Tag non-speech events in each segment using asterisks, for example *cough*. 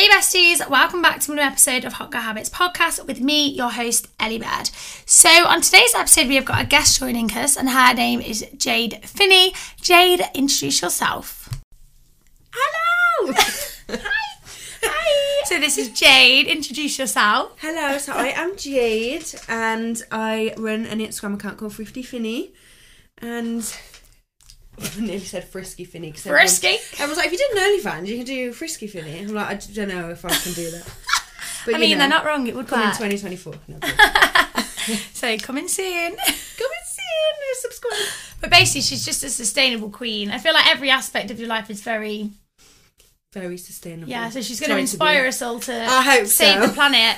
Hey besties, welcome back to another episode of Hot Girl Habits podcast with me, your host, Ellie Bird. So, on today's episode, we have got a guest joining us, and her name is Jade Finnie. Jade, introduce yourself. Hello! *laughs* Hi. Hi. So, this is Jade. Introduce yourself. Hello, so I am Jade and I run an Instagram account called Thrifty Finnie, And *laughs* nearly said Frisky Finnie. 'cause everyone- Frisky? Everyone's like, if you did an OnlyFans, you can do Frisky Finnie. I'm like, I don't know if I can do that. *laughs* But I mean, know, they're not wrong, it would Come in 2024. No, *laughs* So, coming soon. Come and see subscribe. But basically, she's just a sustainable queen. I feel like every aspect of your life is very. Very sustainable. Yeah, so she's going to inspire us all to I hope save so. the planet.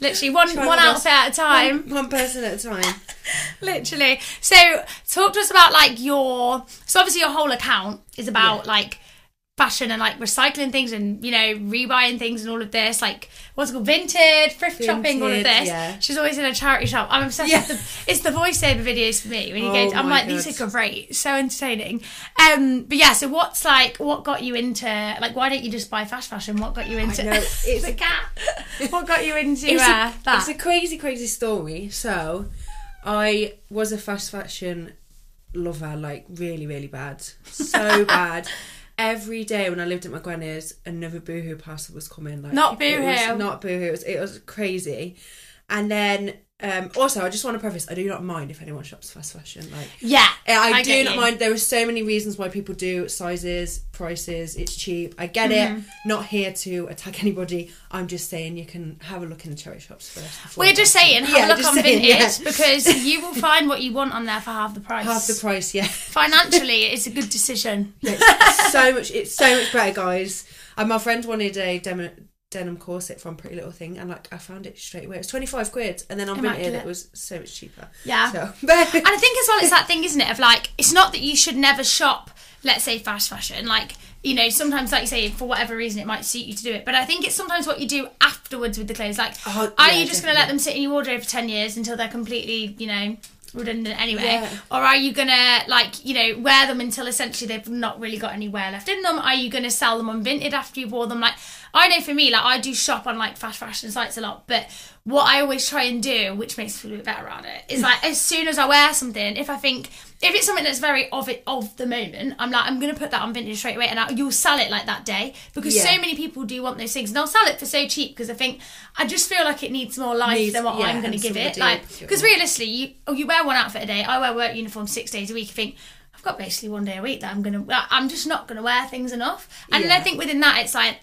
Literally, one, Try one outfit at a time. One, one person at a time. *laughs* Literally. So, talk to us about like your. So, obviously, your whole account is about Yeah. like fashion and like recycling things and you know rebuying things and all of this like what's it called? Vintage thrift shopping all of this. yeah. she's always in a charity shop. I'm obsessed Yeah. with the it's the voiceover videos for me when you Oh go i'm like these are great so entertaining. Um but yeah so what's like what got you into like why don't you just buy fast fashion? What got you into know, *laughs* it's a- cat *laughs* what got you into it's, uh, a, that? it's a crazy, crazy story. So, I was a fast fashion lover, like really, really bad, so *laughs* bad. Every day when I lived at my granny's, another Boohoo parcel was coming. Like Not Boohoo. not Boohoo. It was, it was crazy. And then, um, also, I just want to preface: I do not mind if anyone shops fast fashion. Like, yeah I, I do not you. mind. There are so many reasons why people do sizes, prices. It's cheap. I get Mm-hmm. it. Not here to attack anybody. I'm just saying you can have a look in the charity shops first. We're just saying, have a look on saying, Vintage yeah. because *laughs* you will find what you want on there for half the price. half the price. Yeah, Financially, it's a good decision. it's so much. It's so much better, guys. And my friend wanted a denim, denim corset from Pretty Little Thing, and like I found it straight away. It was twenty five quid, and then on Vinted it was so much cheaper. Yeah. So, *laughs* And I think as well, it's that thing, isn't it? Of like, it's not that you should never shop, let's say, fast fashion. Like, you know, sometimes, like you say, for whatever reason, it might suit you to do it. But I think it's sometimes what you do afterwards with the clothes. Like, Oh, are yeah, you just going to let them sit in your wardrobe for 10 years until they're completely, you know, redundant anyway? Yeah. Or are you to, like, you know, wear them until essentially they've not really got any wear left in them? Are you to sell them on Vinted after you wore them? Like, I know for me, like, I do shop on, like, fast fashion sites a lot, but what I always try and do, which makes me feel a bit better at it, is like, as soon as I wear something, if I think, if it's something that's very of it of the moment, I'm like, I'm gonna put that on Vinted straight away, and I, you'll sell it like that day because Yeah. so many people do want those things, and they'll sell it for so cheap because I think I just feel like it needs more life Needs- than what yeah, I'm gonna give it. Like, because realistically, you oh, you wear one outfit a day. I wear work uniform six days a week. I think. I've got basically one day a week that I'm gonna. I'm just not gonna wear things enough, and then I think within that it's like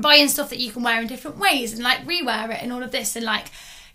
buying stuff that you can wear in different ways and like rewear it and all of this and like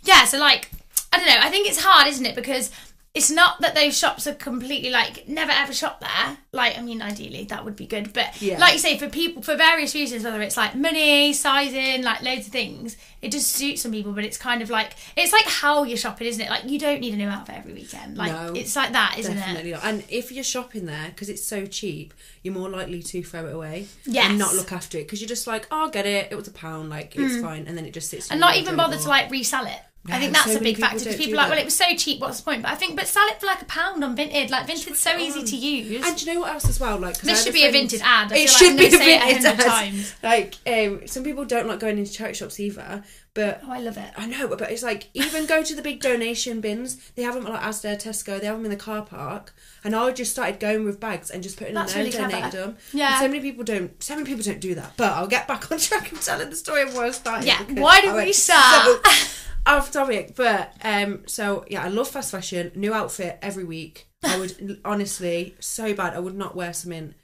yeah so like i don't know i think it's hard isn't it? Because it's not that those shops are completely like never ever shop there like i mean ideally that would be good but Yeah. like you say for people for various reasons whether it's like money sizing like loads of things it does suit some people but it's kind of like it's like how you're shopping isn't it like you don't need a new outfit every weekend like No, it's like that isn't it not. And if you're shopping there because it's so cheap, you're more likely to throw it away Yes. and not look after it because you're just like, oh, I'll get it. It was a pound, like it's fine, and then it just sits. Mm. and not even bother to like resell it. I think that's so a big factor because people are like, that. well, it was so cheap. What's the point? But I think, but sell it for like a pound on Vinted. Like Vinted's so easy to use. And do you know what else as well? Like this should be a Vinted ad. I It should like be a gonna say it Vinted ad. times. Like, um, some people don't like going into charity shops either, but Oh, I love it. I know, but it's like even go to the big donation bins. They have them at like Asda, Tesco. They have them in the car park, and I just started going with bags and just putting That's them there, really and them. Yeah. And so many people don't. So many people don't do that. But I'll get back on track and telling the story of where I started. Yeah, why did we start? so *laughs* off topic, but um, so yeah, I love fast fashion. New outfit every week. I would *laughs* honestly so bad. I would not wear something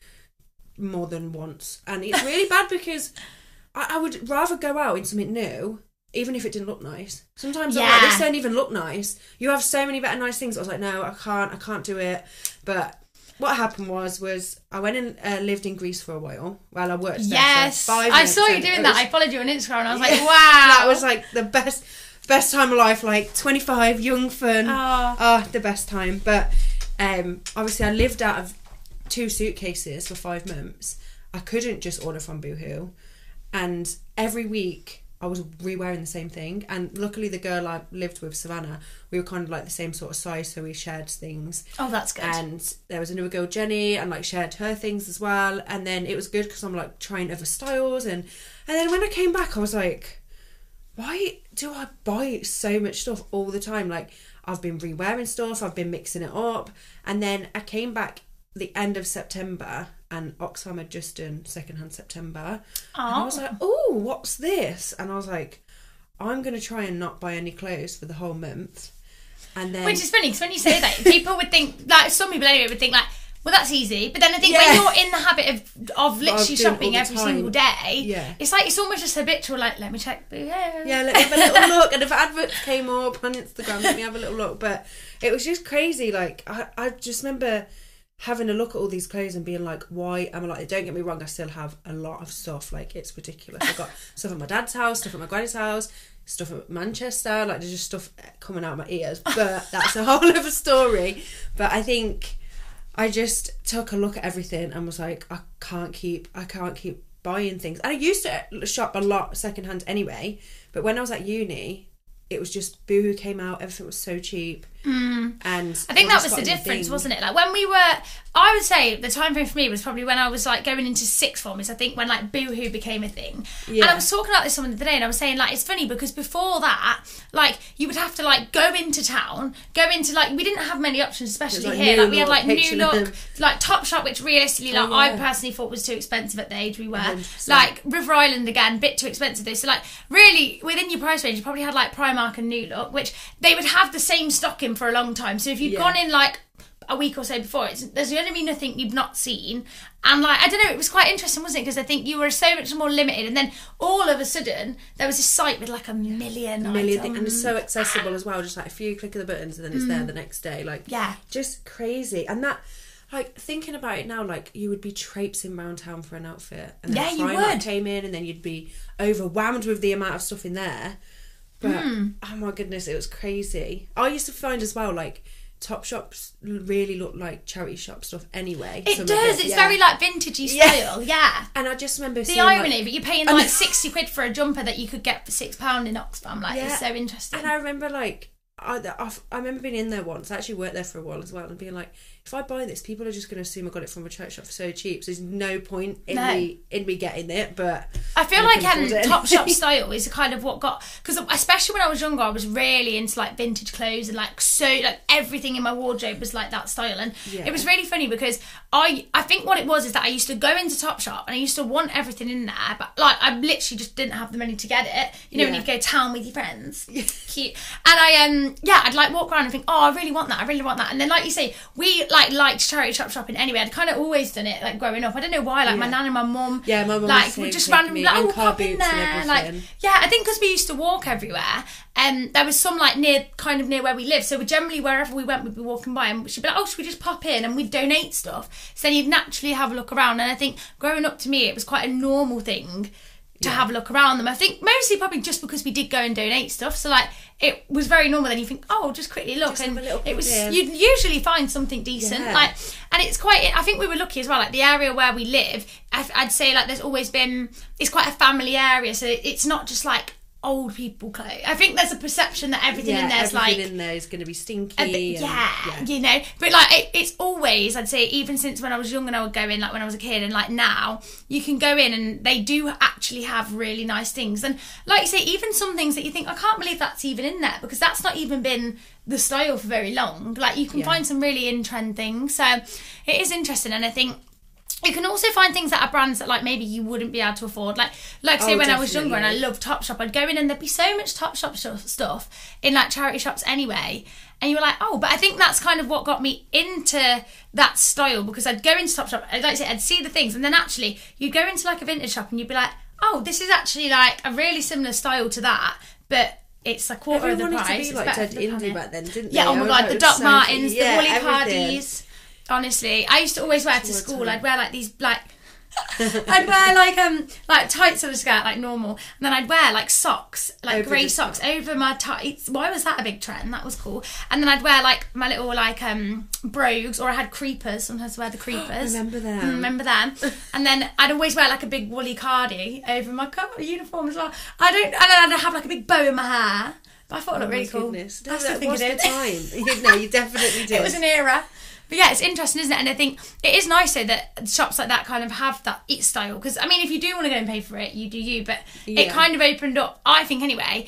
more than once, and it's really bad because I would rather go out in something new. Even if it didn't look nice, sometimes I'm like, this don't even look nice. You have so many better nice things. I was like, no, I can't, I can't do it. But what happened was, was I went and uh, lived in Greece for a while while I worked there. Yes, for five I saw you doing that. was- I followed you on Instagram, and I was like, *laughs* yeah. wow, that was like the best best time of life like 25 young fun Oh. Ah, the best time but um obviously i lived out of two suitcases for five months i couldn't just order from boohoo and every week I was re-wearing the same thing, and luckily the girl I lived with, Savannah, we were kind of like the same sort of size, so we shared things. Oh, that's good. And there was another girl, Jenny, and like shared her things as well. And then it was good because I'm like trying other styles, and and then when I came back, I was like, why do I buy so much stuff all the time? Like I've been re-wearing stuff, I've been mixing it up, and then I came back the end of September, and Oxfam had just done secondhand September, and I oh. was Oh. like, oh, what's this? And I was like, I'm gonna try and not buy any clothes for the whole month. And then Which is funny because when you say that, people would think like some people anyway would think like, well, that's easy. But then I think Yeah. when you're in the habit of of literally shopping every time. single day, Yeah. it's like it's almost just habitual. Like, let me check. Yeah, Yeah, let me have a little *laughs* look. And if adverts came up on Instagram, let me have a little look. But it was just crazy. Like, I, I just remember having a look at all these clothes and being like, why am I like, don't get me wrong, I still have a lot of stuff. Like, it's ridiculous. I've got *laughs* stuff at my dad's house, stuff at my granny's house, stuff at Manchester. Like, there's just stuff coming out of my ears. But *laughs* that's a whole other story. But I think I just took a look at everything and was like, I can't keep, I can't keep buying things. And I used to shop a lot secondhand anyway, but when I was at uni, it was just Boohoo came out, everything was so cheap, and Mm. I think that was the difference, wasn't it? Like when we were, I would say the time frame for me was probably when I was like going into sixth form. Is I think when like Boohoo became a thing. And I was talking about this someone the other day, and I was saying like it's funny because before that, like you would have to like go into town, go into like we didn't have many options, especially like, here. New Like we had like New Look, like Topshop, which realistically, like Oh, I personally thought was too expensive at the age we were. 100%. Like River Island again, bit too expensive though. So like really within your price range, you probably had like Primark and New Look, which they would have the same stock in for a long time. So if you'd Yeah. gone in like a week or so before, it's, there's going to be nothing you've not seen. And like I don't know, it was quite interesting, wasn't it? Because I think you were so much more limited, and then all of a sudden there was a site with like a million, a million things, and it's so accessible as well. Just like a few click of the buttons, and then it's there the next day. Like Mm. Yeah. just crazy. And that, like thinking about it now, like you would be traipsing around town for an outfit, and then Yeah, you would. came in, and then you'd be overwhelmed with the amount of stuff in there. But Hmm. oh my goodness, it was crazy. I used to find as well like. Top shops really look like charity shop stuff anyway. It does. It's yeah. very like vintagey Yeah. style. Yeah. And I just remember The seeing, like- irony, but you're paying like sixty quid for a jumper that you could get for six pound in Oxfam. Like Yeah. it's so interesting. And I remember like I, I, I remember being in there once. I actually worked there for a while as well, and being like, if I buy this, people are just going to assume I got it from a church shop for so cheap. So there's no point in No. me in me getting it. But I feel I like um, afford Topshop *laughs* style is kind of what got because especially when I was younger, I was really into like vintage clothes and like so like everything in my wardrobe was like that style, and Yeah. it was really funny because I I think what it was is that I used to go into Topshop and I used to want everything in there, but like I literally just didn't have the money to get it. You know when you go town with your friends, cute, and I um yeah I'd like walk around and think oh I really want that I really want that, and then like you say we like liked charity shop shopping anyway. I'd kind of always done it like growing up. I don't know why like my Yeah. nan and my mum Yeah, my mum like would just randomly like, oh, car pop in there. Like, yeah, I think because we used to walk everywhere, um, there was some like near, kind of near where we live. So we generally wherever we went, we'd be walking by, and she'd be like, oh, should we just pop in and we'd donate stuff? So then you'd naturally have a look around. And I think growing up to me, it was quite a normal thing to have a look around them. I think mostly probably just because we did go and donate stuff. So like it was very normal. Then you think, oh, just quickly look, Just and have a little it was you'd usually find something decent. Yeah. Like, and it's quite. I think we were lucky as well. Like the area where we live, I- I'd say like there's always been. It's quite a family area, so it's not just like old people clothes. I think there's a perception that everything yeah, in there's like in there is going to be stinky. bit- and- yeah, you know. But like, it, it's always, I'd say, even since when I was young and I would go in, like when I was a kid, and like now, you can go in and they do actually have really nice things. And like you say, even some things that you think, I can't believe that's even in there because that's not even been the style for very long. Like, you can Yeah. find some really in trend things. So it is interesting. And I think. You can also find things that are brands that like maybe you wouldn't be able to afford. Like like say Oh, when I was younger and I definitely. loved Topshop, I'd go in and there'd be so much Topshop sh- stuff in like charity shops anyway. And you were like, oh, but I think that's kind of what got me into that style because I'd go into Topshop, I'd like to say, I'd see the things, and then actually you'd go into like a vintage shop and you'd be like, oh, this is actually like a really similar style to that, but it's a quarter Everyone of the wanted price. to be like dead indie planet. back then, didn't Yeah, they? oh my god, the Doc so Martens. Yeah, the Woolly everything. Honestly, I used to always wear to school. time. I'd wear like these like I'd wear like um like tights on a skirt like normal, and then I'd wear like socks, like Over grey socks over my tights. Why was that a big trend? That was cool. And then I'd wear like my little like um brogues, or I had creepers. Sometimes I wear the *gasps* creepers. Remember them? Mm, remember them? *laughs* and then I'd always wear like a big woolly cardi over my uniform as well. I don't, and then I'd have like a big bow in my hair. But I thought it looked Oh really cool. goodness. I still that think was it the time. *laughs* No, you definitely did. *laughs* It was an era. But yeah, it's interesting, isn't it? And I think it is nice though that shops like that kind of have that it style. Because I mean, if you do want to go and pay for it, you do you. But it kind of opened up, I think anyway,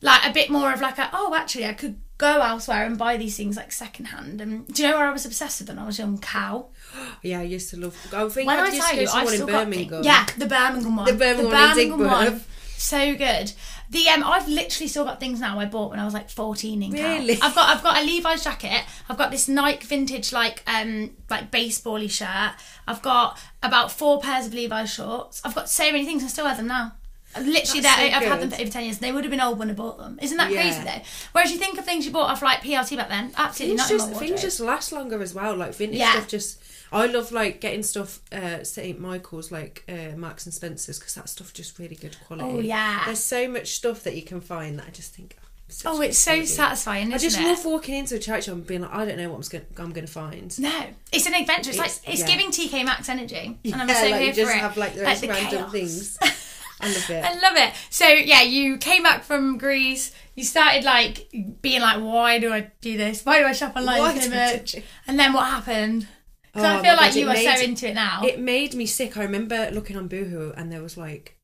like a bit more of like a oh, actually, I could go elsewhere and buy these things like secondhand. And do you know where I was obsessed with when I was young? Cow. *gasps* yeah, I used to love. I think When I I used tell you, I've one in still got things- yeah, the Birmingham one. The Birmingham one in Birmingham one. So good. The um, I've literally still got things now I bought when I was like fourteen in. Really? I've got I've got a Levi's jacket. I've got this Nike vintage like um like basebally shirt. I've got about four pairs of Levi's shorts. I've got so many things. I still wear them now. Literally, That's they're- so I've had them for over ten years. They would have been old when I bought them. Isn't that Yeah. crazy though? Whereas you think of things you bought off like PLT back then, absolutely Things not just things just last longer as well. Like vintage Yeah. stuff just. I love like getting stuff uh St Michael's like uh Marks and Spencers because that stuff just really good quality. Oh, yeah. There's so much stuff that you can find that I just think. oh, Oh, it's so quality. satisfying, I just it? love walking into a church and being like, I don't know what I'm going I'm going to find. No, it's an adventure. It's, It's- like it's yeah. giving TK Maxx energy, and I'm Yeah, so like here you just for it. have like Like the random chaos. things. *laughs* I love it. I love it. So yeah, you came back from Greece. You started like being like, why do I do this? Why do I shop online so do I do much? And then what happened? Because Oh I feel like God, you are made- so into it now. It made me sick. I remember looking on Boohoo and there was like,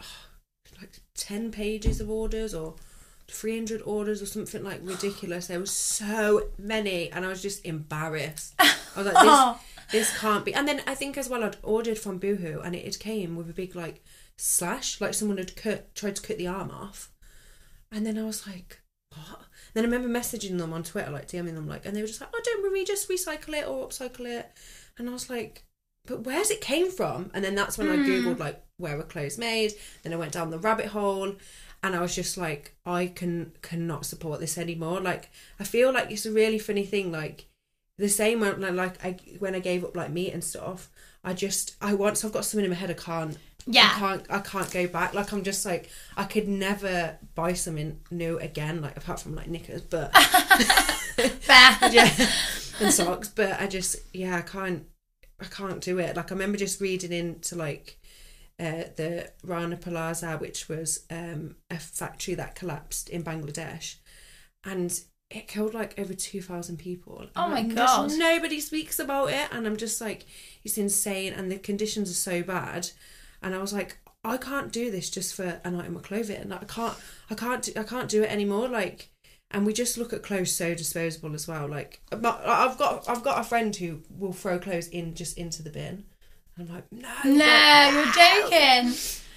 oh, like ten pages of orders or three hundred orders or something like ridiculous. There was so many, and I was just embarrassed. *laughs* I was like, Oh. this, this can't be. And then I think as well, I'd ordered from Boohoo, and it came with a big like slash, like someone had cut tried to cut the arm off, and then I was like. What? Then I remember messaging them on Twitter, like DMing them, like, and they were just like, "Oh, don't worry, just recycle it or upcycle it." And I was like, but where's it came from? And then that's when I hmm. googled like where were clothes made. Then I went down the rabbit hole, and I was just like, I can cannot support this anymore. Like I feel like it's a really funny thing. Like the same when like, like I when I gave up like meat and stuff. I just I once I've got something in my head I can't. Yeah. I can't. I can't go back. Like I'm just like I could never buy something new again. Like apart from like knickers, but *laughs* *laughs* yeah, and socks. But I just, yeah, I can't, I can't do it. Like I remember just reading into like uh, the Rana Plaza, which was um, a factory that collapsed in Bangladesh, and it killed like over two thousand people. Oh my just God. Nobody speaks about it, and I'm just like, it's insane, and the conditions are so bad. And I was like, I can't do this just for an item of clothing. Like I can't, I can't, do, I can't do it anymore. Like and we just look at clothes so disposable as well. Like, but I've got I've got a friend who will throw clothes in just into the bin. I'm like, no, No, you're joking.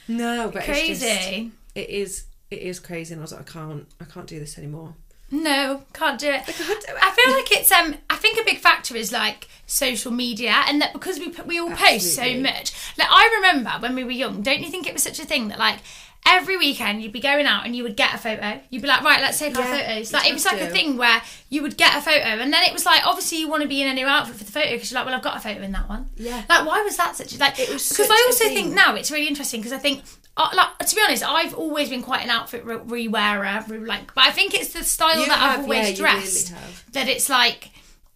no, but it's just, Crazy. it is it is crazy, and I was like, I can't I can't do this anymore. No, can't do it. I can't do it. I feel like it's um. I think a big factor is like social media, and that because we put- we all post so much. Like I remember when we were young. Don't you think it was such a thing that like every weekend you'd be going out and you would get a photo. You'd be like, right, let's take our photos. Like it was like a thing where you would get a photo, and then it was like obviously you want to be in a new outfit for the photo because you're like, well, I've got a photo in that one. Yeah. Like why was that such a like? It was because I also think now it's really interesting because I think. Uh, like to be honest, I've always been quite an outfit re- rewearer. Re- like, but I think it's the style You that I've always yeah, dressed really that it's like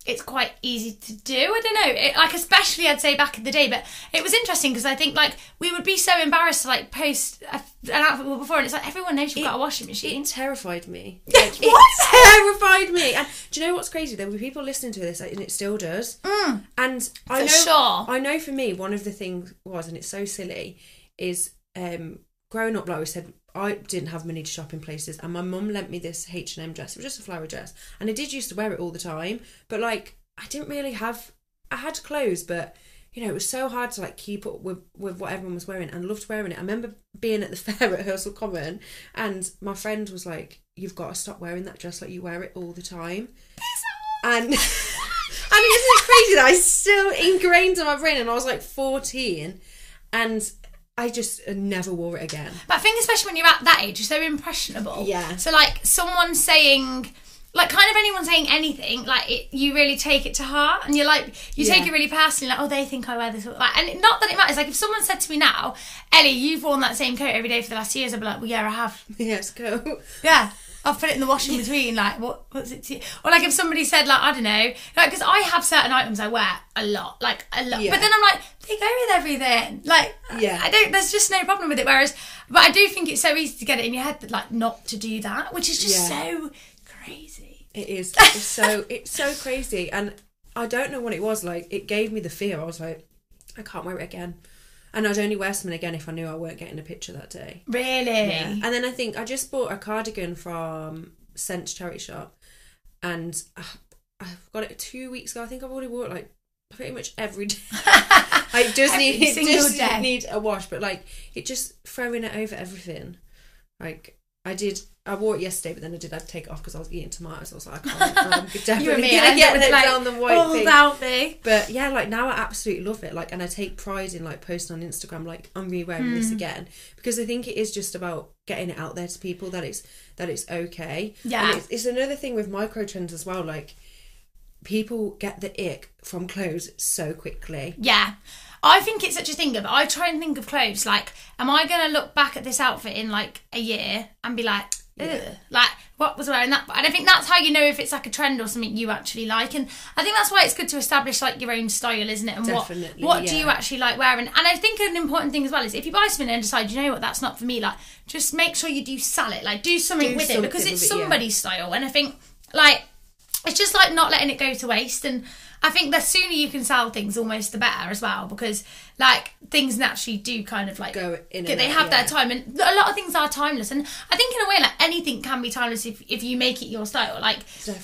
it's quite easy to do. I don't know, it, like especially I'd say back in the day. But it was interesting because I think like we would be so embarrassed to like post a, an outfit before, and it's like everyone knows you've got a washing machine. It terrified me. *laughs* Like, What? It terrified me. And do you know what's crazy? There were people listening to this, and it still does. And I know, sure. I know for me, one of the things was, and it's so silly, is um, growing up. Like I said, I didn't have money to shop in places, and my mum lent me this H and M dress. It was just a flower dress, and I did used to wear it all the time. But like, I didn't really have. I had clothes, but you know, it was so hard to like keep up with, with what everyone was wearing and loved wearing it. I remember being at the *laughs* fair at Hearsall Common and my friend was like, You've got to stop wearing that dress like you wear it all the time. And *laughs* and it's crazy that I still ingrained in my brain and I was like 14 and I just uh, never wore it again. But I think especially when you're at that age, you're so impressionable. Yeah. So like someone saying, like kind of anyone saying anything, like it, you really take it to heart, and you're like you take it really personally. Like, oh, they think I wear this. Like, and not that it matters. Like, if someone said to me now, Ellie, you've worn that same coat every day for the last years, I'd be like, well, yeah, I have. *laughs* Yes, go. Yeah. I'll put it in the washing between, like, what, what's it to you? Or, like, if somebody said, like, I don't know, like, because I have certain items I wear a lot, like, a lot. Yeah. But then I'm like, they go with everything. Like, Yeah. I don't, there's just no problem with it. Whereas, but I do think it's so easy to get it in your head that, like, not to do that, which is just Yeah. so crazy. It is. *laughs* It's so it's so crazy, and I don't know what it was like. It gave me the fear. I was like, I can't wear it again, and I'd only wear something again if I knew I weren't getting a picture that day. Really? And then I think I just bought a cardigan from Scent Charity Shop, and I, I've got it two weeks ago. I think I've already wore it like pretty much every *laughs* day. *laughs* I just Every need just day. need a wash, but like it just throwing it over everything. Like I did, I wore it yesterday, but then I did have to take it off because I was eating tomatoes. I was like, I can't, *laughs* I'm You and me, gonna get it like, down the white all thing. about me. But yeah, like now I absolutely love it. Like, and I take pride in like posting on Instagram, like I'm re-wearing Hmm. this again because I think it is just about getting it out there to people that it's that it's okay. Yeah. and it's, it's another thing with micro trends as well. Like, people get the ick from clothes so quickly. Yeah. I think it's such a thing of I try and think of clothes like, am I gonna look back at this outfit in like a year and be like, Yeah. like what was wearing that? And I think that's how you know if it's like a trend or something you actually like. And I think that's why it's good to establish like your own style, isn't it? And Definitely, what what do you actually like wearing? And I think an important thing as well is if you buy something and decide, you know what, that's not for me, like just make sure you do sell it, like do something Do with it because it's with it, yeah. somebody's style. And I think like it's just like not letting it go to waste and i think the sooner you can sell things almost the better as well because like things naturally do kind of like Go in they out, have their time and a lot of things are timeless and i think in a way like anything can be timeless if, if you make it your style like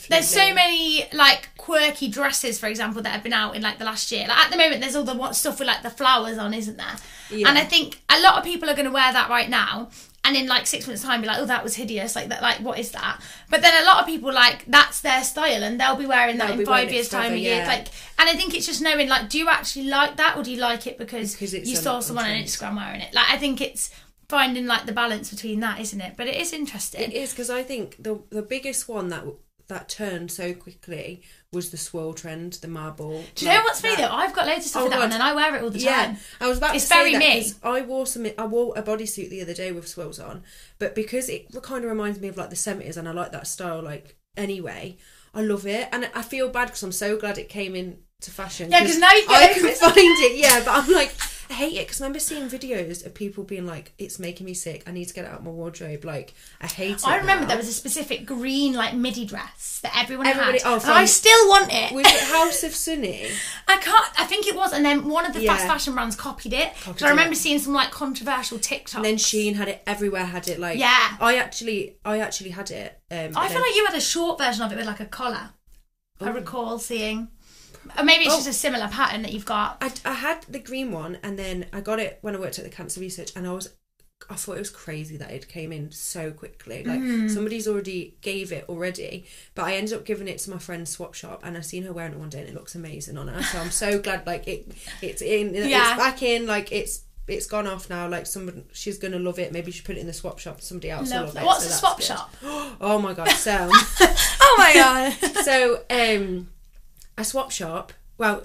there's so many like quirky dresses for example that have been out in like the last year like at the moment there's all the what stuff with like the flowers on isn't there? Yeah. and i think a lot of people are going to wear that right now and in like six months time be like oh that was hideous. Like that like what is that? But then a lot of people like that's their style and they'll be wearing that They'll in five years time a year. yeah. like and i think it's just knowing like do you actually like that or do you like it because, Because it's you saw someone on instagram wearing it? Like i think it's finding like the balance between that isn't it? But it is interesting. It is because I think the the biggest one that that turned so quickly was the swirl trend, the marble. do you know what's funny that- though i've got loads of stuff Oh, that God. one and i wear it all the time Yeah, I was about It's to say very that me. I wore some. I wore a bodysuit the other day with swirls on, but because it kind of reminds me of like the seventies, and I like that style. Like anyway, I love it, and I feel bad because I'm so glad it came in to fashion. Yeah, 'cause now you I can find it. Yeah, but I'm like. I hate it because I remember seeing videos of people being like, "It's making me sick. I need to get it out of my wardrobe." Like, I hate it. I remember now. there was a specific green like midi dress that everyone Everybody- had. oh, and I still want it. Was it House of Sunny? *laughs* I can't. I think it was, and then one of the fast fashion brands copied it. Copied so I remember it. seeing some like controversial TikToks. And then Shein had it everywhere. Had it like Yeah. I actually, I actually had it. Um, I feel then- like you had a short version of it with like a collar. I recall seeing. Or maybe it's Oh. just a similar pattern that you've got. I, I had the green one, and then I got it when I worked at the cancer research, and I was, I thought it was crazy that it came in so quickly. Like Mm. somebody's already gave it already, but I ended up giving it to my friend's swap shop, and I seen her wearing it one day, and it looks amazing on her. So I'm so glad, like it, it's in, Yeah. it's back in, like it's. It's gone off now. Like someone, she's gonna love it. Maybe she put it in the swap shop. Somebody else will Love love it. What's so the swap good. shop? *gasps* Oh my god! So, *laughs* Oh my god. *laughs* so um, a swap shop. Well,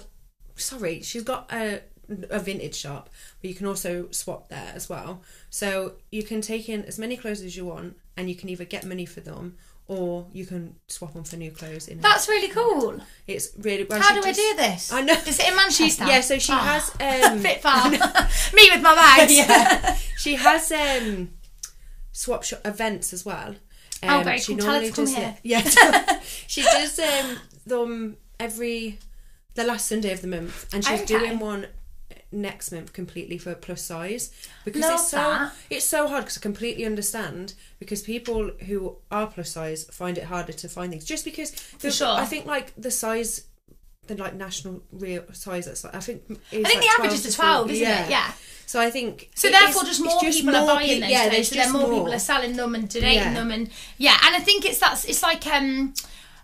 sorry, she's got a a vintage shop, but you can also swap there as well. So you can take in as many clothes as you want, and you can either get money for them or you can swap them for new clothes. In That's really cool. it's really. Well, How do just- I do this? I know. Is it in Manchester? yeah, so she Oh, has *laughs* um, bit far. *laughs* *laughs* Me with my bags. yeah, she has um swap shop events as well. Um, Oh, very she cool. Tell her normally to come does here. Yeah, she does um them every the last Sunday of the month, and she's Okay. doing one next month completely for plus size because Love it's so that. it's so hard because I completely understand because people who are plus size find it harder to find things just because the, sure. I think like the size the like national real size that's like I think is I think like the average is 12 to 12, isn't yeah. it? Yeah. So I think So therefore, just more people are more buying pe- those. Yeah, today, there's so then just more, people are selling them and donating Yeah. them, and yeah, and I think it's that's it's like um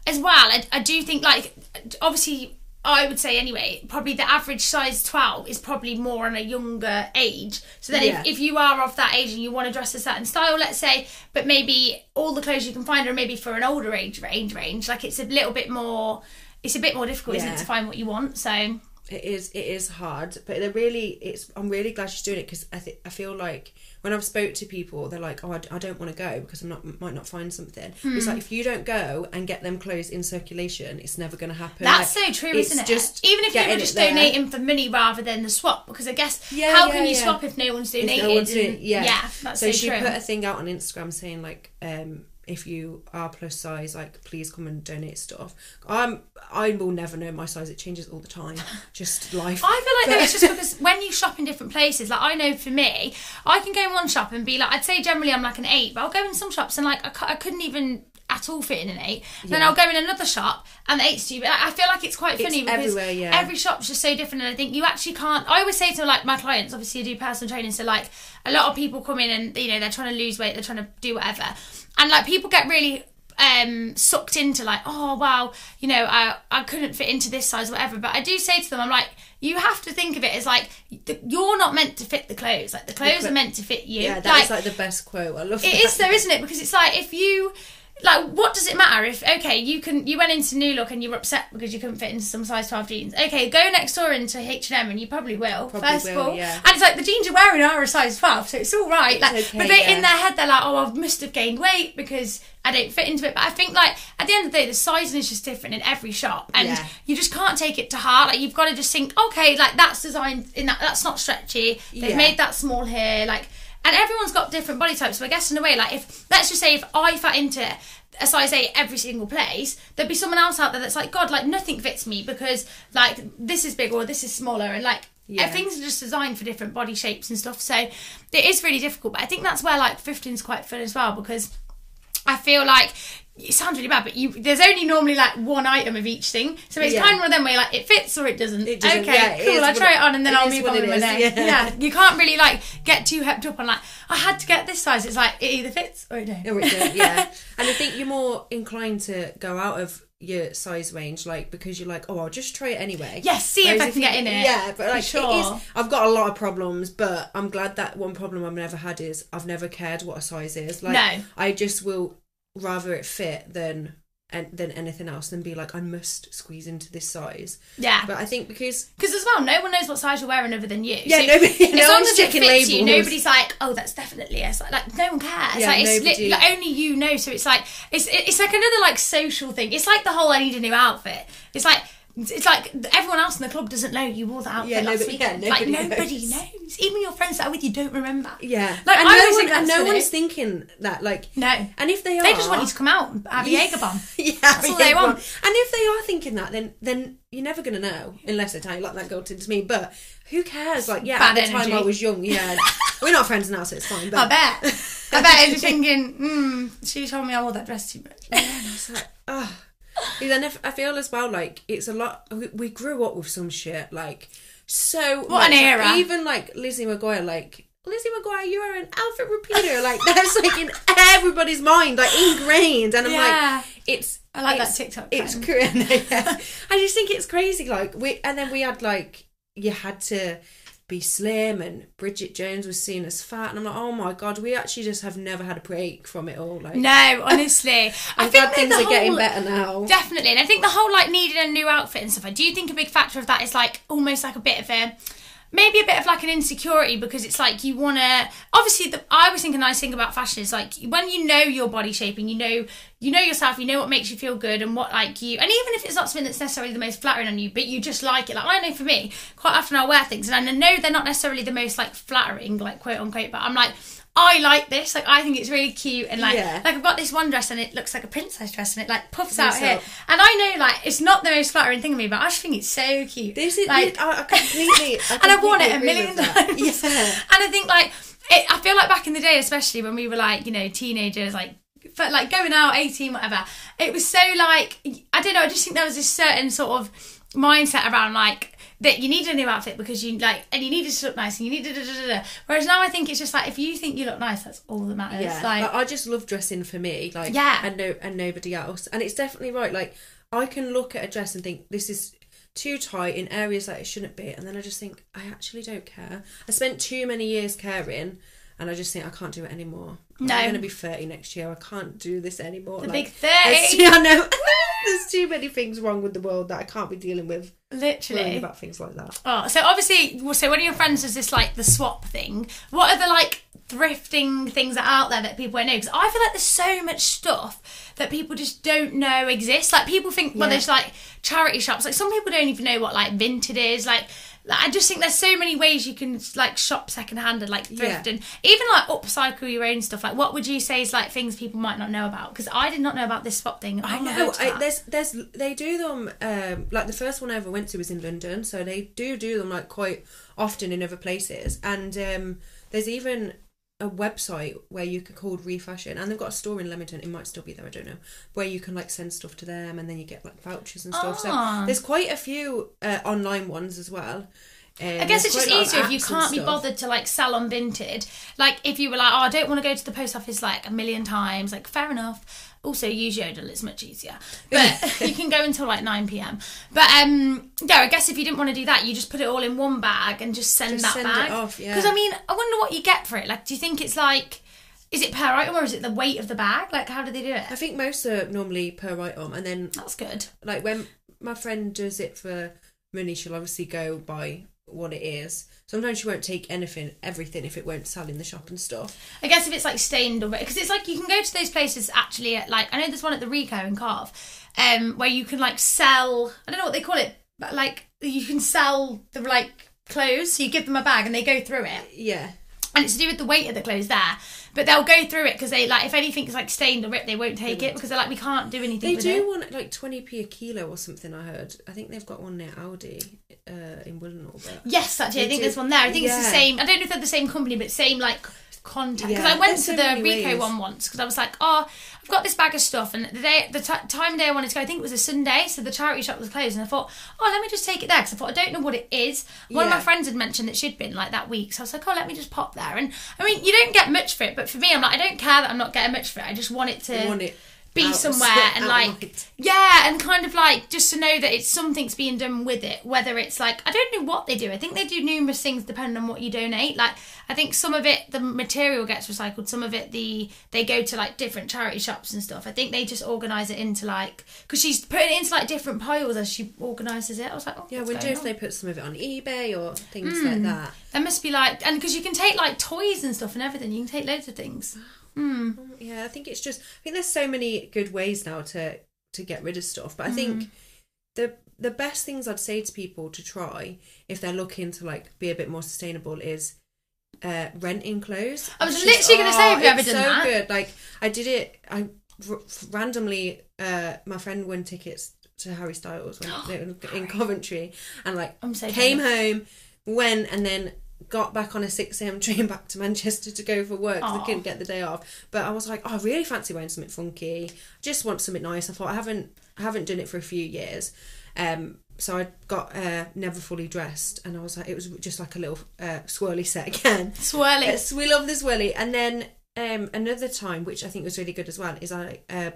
as well. I, I do think like obviously I would say anyway, probably the average size 12 is probably more on a younger age. So then Yeah. if, if you are of that age and you want to dress a certain style, let's say, but maybe all the clothes you can find are maybe for an older age range range, like it's a little bit more it's a bit more difficult, isn't it, to find what you want. So It is. It is hard, but they're really. It's. I'm really glad she's doing it because I think I feel like when I've spoke to people, they're like, "Oh, I, I don't want to go because I'm not might not find something." It's Hmm. like if you don't go and get them clothes in circulation, it's never going to happen. That's Like, so true, isn't it? Just Even if you getting were just donating for money rather than the swap, because I guess Yeah, how yeah, can you yeah. swap if no one's donated? no one's doing, yeah, that's so, so, she true. put a thing out on Instagram saying like, um, if you are plus size, like please come and donate stuff. I'm I will never know my size. It changes all the time. *laughs* Just life. I feel like it's just *laughs* because when you shop in different places, like I know for me, I can go in one shop and be like, I'd say generally I'm like an eight, but I'll go in some shops and like I, I couldn't even at all fit in an eight. Then I'll go in another shop and the eight's too. I feel like it's quite funny because everywhere, yeah. every shop's just so different, and I think you actually can't. I always say to like my clients, obviously I do personal training, so like a lot of people come in and you know they're trying to lose weight, they're trying to do whatever, and like people get really um sucked into like oh wow you know I I couldn't fit into this size or whatever but I do say to them I'm like you have to think of it as like the, you're not meant to fit the clothes like the clothes clo- are meant to fit you yeah, that's like, the best quote. I love it that. is though, isn't it? Because it's like if you like what does it matter if okay you can you went into New Look and you were upset because you couldn't fit into some size 12 jeans okay go next door into H&M and you probably will Probably first will, of all yeah. and it's like the jeans you're wearing are a size 12 so it's all right like okay, but they yeah. in their head they're like oh I must have gained weight because I don't fit into it but I think like at the end of the day the sizing is just different in every shop and Yeah. you just can't take it to heart like you've got to just think okay like that's designed in that that's not stretchy they've made that small here like and everyone's got different body types so i guess in a way like if let's just say if i fit into a size 8 every single place there'd be someone else out there that's like god like nothing fits me because like this is bigger or this is smaller and like Yeah. things are just designed for different body shapes and stuff so it is really difficult but i think that's where like thrifting's quite fun as well because I feel like it sounds really bad, but you there's only normally like one item of each thing, so it's Yeah. kind of one of them where like it fits or it doesn't. It doesn't, okay, yeah, cool. I'll try it- on and then I'll move on with my day. yeah. you can't really like get too hepped up on like I had to get this size. It's like it either fits or it don't. Or it don't, yeah. *laughs* and I think you're more inclined to go out of your size range, like because you're like, oh, I'll just try it anyway. Yes, see if I can you- get in it. Yeah, but like sure. it is. I've got a lot of problems, but I'm glad that one problem I've never had is I've never cared what a size is. Like No. I just will rather it fit than and than anything else than be like I must squeeze into this size. Yeah, But I think because because as well, no one knows what size you're wearing other than you. Yeah, So nobody- as no long one's as it fits you, nobody's like, oh, that's definitely a size. Like no one cares. Yeah, like it's nobody- like only you know. So it's like it's it's like another like social thing. It's like the whole I need a new outfit. It's like. It's like everyone else in the club doesn't know you wore that outfit Yeah, last nobody- week. yeah, like nobody nobody knows. knows. Even your friends that are with you don't remember. yeah, Like, and I no one and no one's thinking that like No, and if they are they just want you to come out and have a *laughs* Jaeger bomb. Yeah, That's all they want. And if they are thinking that, then then you're never gonna know unless they tell you like that girl did to me. But who cares? Like, yeah, Bad at the time energy. I was young. Yeah, *laughs* we're not friends now, so it's fine. But. I bet. *laughs* I bet you're thinking, hmm, she told me I wore that dress too much. it's like, oh. *laughs* Then if, I feel as well like it's a lot. We, we grew up with some shit like so. What an much. era. Even like Lizzie McGuire, like. Lizzie McGuire, you are an outfit repeater. Like that's like in everybody's mind, like ingrained. And I'm Yeah. like, it's I like that it's- TikTok It's crazy. *laughs* yeah. I just think it's crazy. Like we, and then we had like you had to be slim, and Bridget Jones was seen as fat, and I'm like, oh my god, we actually just have never had a break from it all. Like, No, honestly, *laughs* I I'm think glad things are getting better now. Definitely, and I think the whole like needing a new outfit and stuff. I do think a big factor of that is like almost like a bit of a maybe a bit of like an insecurity because it's like you want to obviously the, i always think a nice thing about fashion is like when you know your body shaping you know you know yourself you know what makes you feel good and what like you and even if it's not something that's necessarily the most flattering on you but you just like it. Like i know for me quite often i'll wear things and i know they're not necessarily the most like flattering like quote unquote but i'm like I like this. Like I think it's really cute and like Yeah. like I've got this one dress and it looks like a princess dress and it like puffs out here. And I know like it's not the most flattering thing of me, but I just think it's so cute. This is like I, I completely. I *laughs* and I've worn it a million agree with that. times. Yeah. *laughs* And I think like it, I feel like back in the day, especially when we were like you know teenagers, like but like going out, eighteen, whatever. It was so like I don't know. I just think there was this certain sort of mindset around like that you need a new outfit because you like and you needed to look nice and you needed da, da, da, da. whereas now I think it's just like if you think you look nice that's all that matters Yeah, like like, I just love dressing for me, like Yeah. and no and nobody else. And it's definitely right. Like I can look at a dress and think this is too tight in areas that it shouldn't be, and then I just think I actually don't care. I spent too many years caring, and I just think I can't do it anymore. No. I'm going to be thirty next year. I can't do this anymore. The Like, big there's- thing. *laughs* yeah, I know. there's too many things wrong with the world that I can't be dealing with. Literally. about things like that. Oh, so obviously, well, so one of your friends does this like the swap thing. What are the like thrifting things that are out there that people don't know? Because I feel like there's so much stuff that people just don't know exists. Like people think, well, Yeah. there's like charity shops. Like some people don't even know what like Vinted is. Like, like, I just think there's so many ways you can like shop secondhand and like thrift Yeah. and even like upcycle your own stuff. Like, what would you say is like things people might not know about? Because I did not know about this swap thing. I wanna know. I, there's there's they do them um, like the first one I ever went to was in London, so they do do them like quite often in other places. And um, there's even a website where you could called Refashion, and they've got a store in Leamington. It might still be there, I don't know. Where you can like send stuff to them, and then you get like vouchers and stuff. Ah. So there's quite a few uh, online ones as well. Um, I guess it's just easier if you can't be bothered. to like sell on Vinted. Like if you were like, oh, I don't want to go to the post office like a million times. Like fair enough. Also, use Yodel; it's much easier. *laughs* But you can go until like nine pm. But um, no, I guess if you didn't want to do that, you just put it all in one bag and just send Just that send bag. off, yeah. Because I mean, I wonder what you get for it. Like, do you think it's like, is it per item or is it the weight of the bag? Like, how do they do it? I think most are normally per item, and then That's good. like when my friend does it for money, she'll obviously go by what it is. Sometimes you won't take anything, everything, if it won't sell in the shop and stuff. I guess if it's like stained or because it's like you can go to those places actually at like I know there's one at the Ricoh in Cov, um, where you can like sell I don't know what they call it, but like you can sell the like clothes. So you give them a bag and they go through it, Yeah, and it's to do with the weight of the clothes there. But they'll go through it because they like if anything's like stained or ripped, they won't take it because they're like we can't do anything. they do It. want like twenty p a kilo or something. I heard. I think they've got one near Audi uh, in. Yes, actually, I think do- there's one there. I think it's the same. I don't know if they're the same company, but same like contact. Because Yeah, I went to so the Ricoh ways. one once because I was like, oh, I've got this bag of stuff, and the day, the t- time of day I wanted to go, I think it was a Sunday, so the charity shop was closed, and I thought, oh, let me just take it there because I thought I don't know what it is. One of my friends had mentioned that she'd been like that week, so I was like, oh, let me just pop there. And I mean, you don't get much for it, but for me, I'm like, I don't care that I'm not getting much for it. I just want it to want it be out- somewhere and like light. yeah and kind of like just to know that it's something's being done with it whether it's like i don't know what they do i think they do numerous things depending on what you donate like i think some of it the material gets recycled some of it the they go to like different charity shops and stuff i think they just organize it into like because she's putting it into like different piles as she organizes it i was like oh Yeah, wonder if on? they put some of it on eBay or things Hmm. like that. there must be like and because you can take like toys and stuff and everything you can take loads of things Yeah, I think it's just. I think there's so many good ways now to to get rid of stuff, but I Mm. think the the best things I'd say to people to try if they're looking to like be a bit more sustainable is uh renting clothes. I was It's literally gonna say, have you ever done so that? good. Like I did it. I r- randomly. uh My friend won tickets to Harry Styles when *gasps* in Coventry, and like I'm so came jealous. home, went, and then got back on a 6 a.m. *laughs* train back to Manchester to go for work because I couldn't get the day off. But I was like, oh, I really fancy wearing something funky. Just want something nice. I thought I haven't I haven't done it for a few years. Um, so I got uh, never fully dressed, and I was like, it was just like a little uh, swirly set again. *laughs* Swirly. Yes, *laughs* we love the swirly. And then um, another time, which I think was really good as well, is I uh,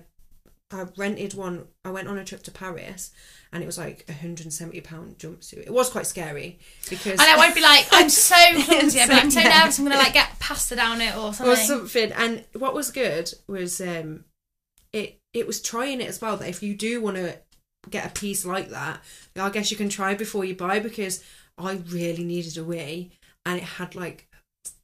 I rented one. I went on a trip to Paris, and it was like a hundred and seventy pound jumpsuit. It was quite scary because And I won't be like, I'm so *laughs* clumsy, but I'm so nervous I'm gonna like get pasta down it or something. or something. And what was good was um, it it was trying it as well. That if you do want to get a piece like that, I guess you can try before you buy because I really needed a wee, and it had like.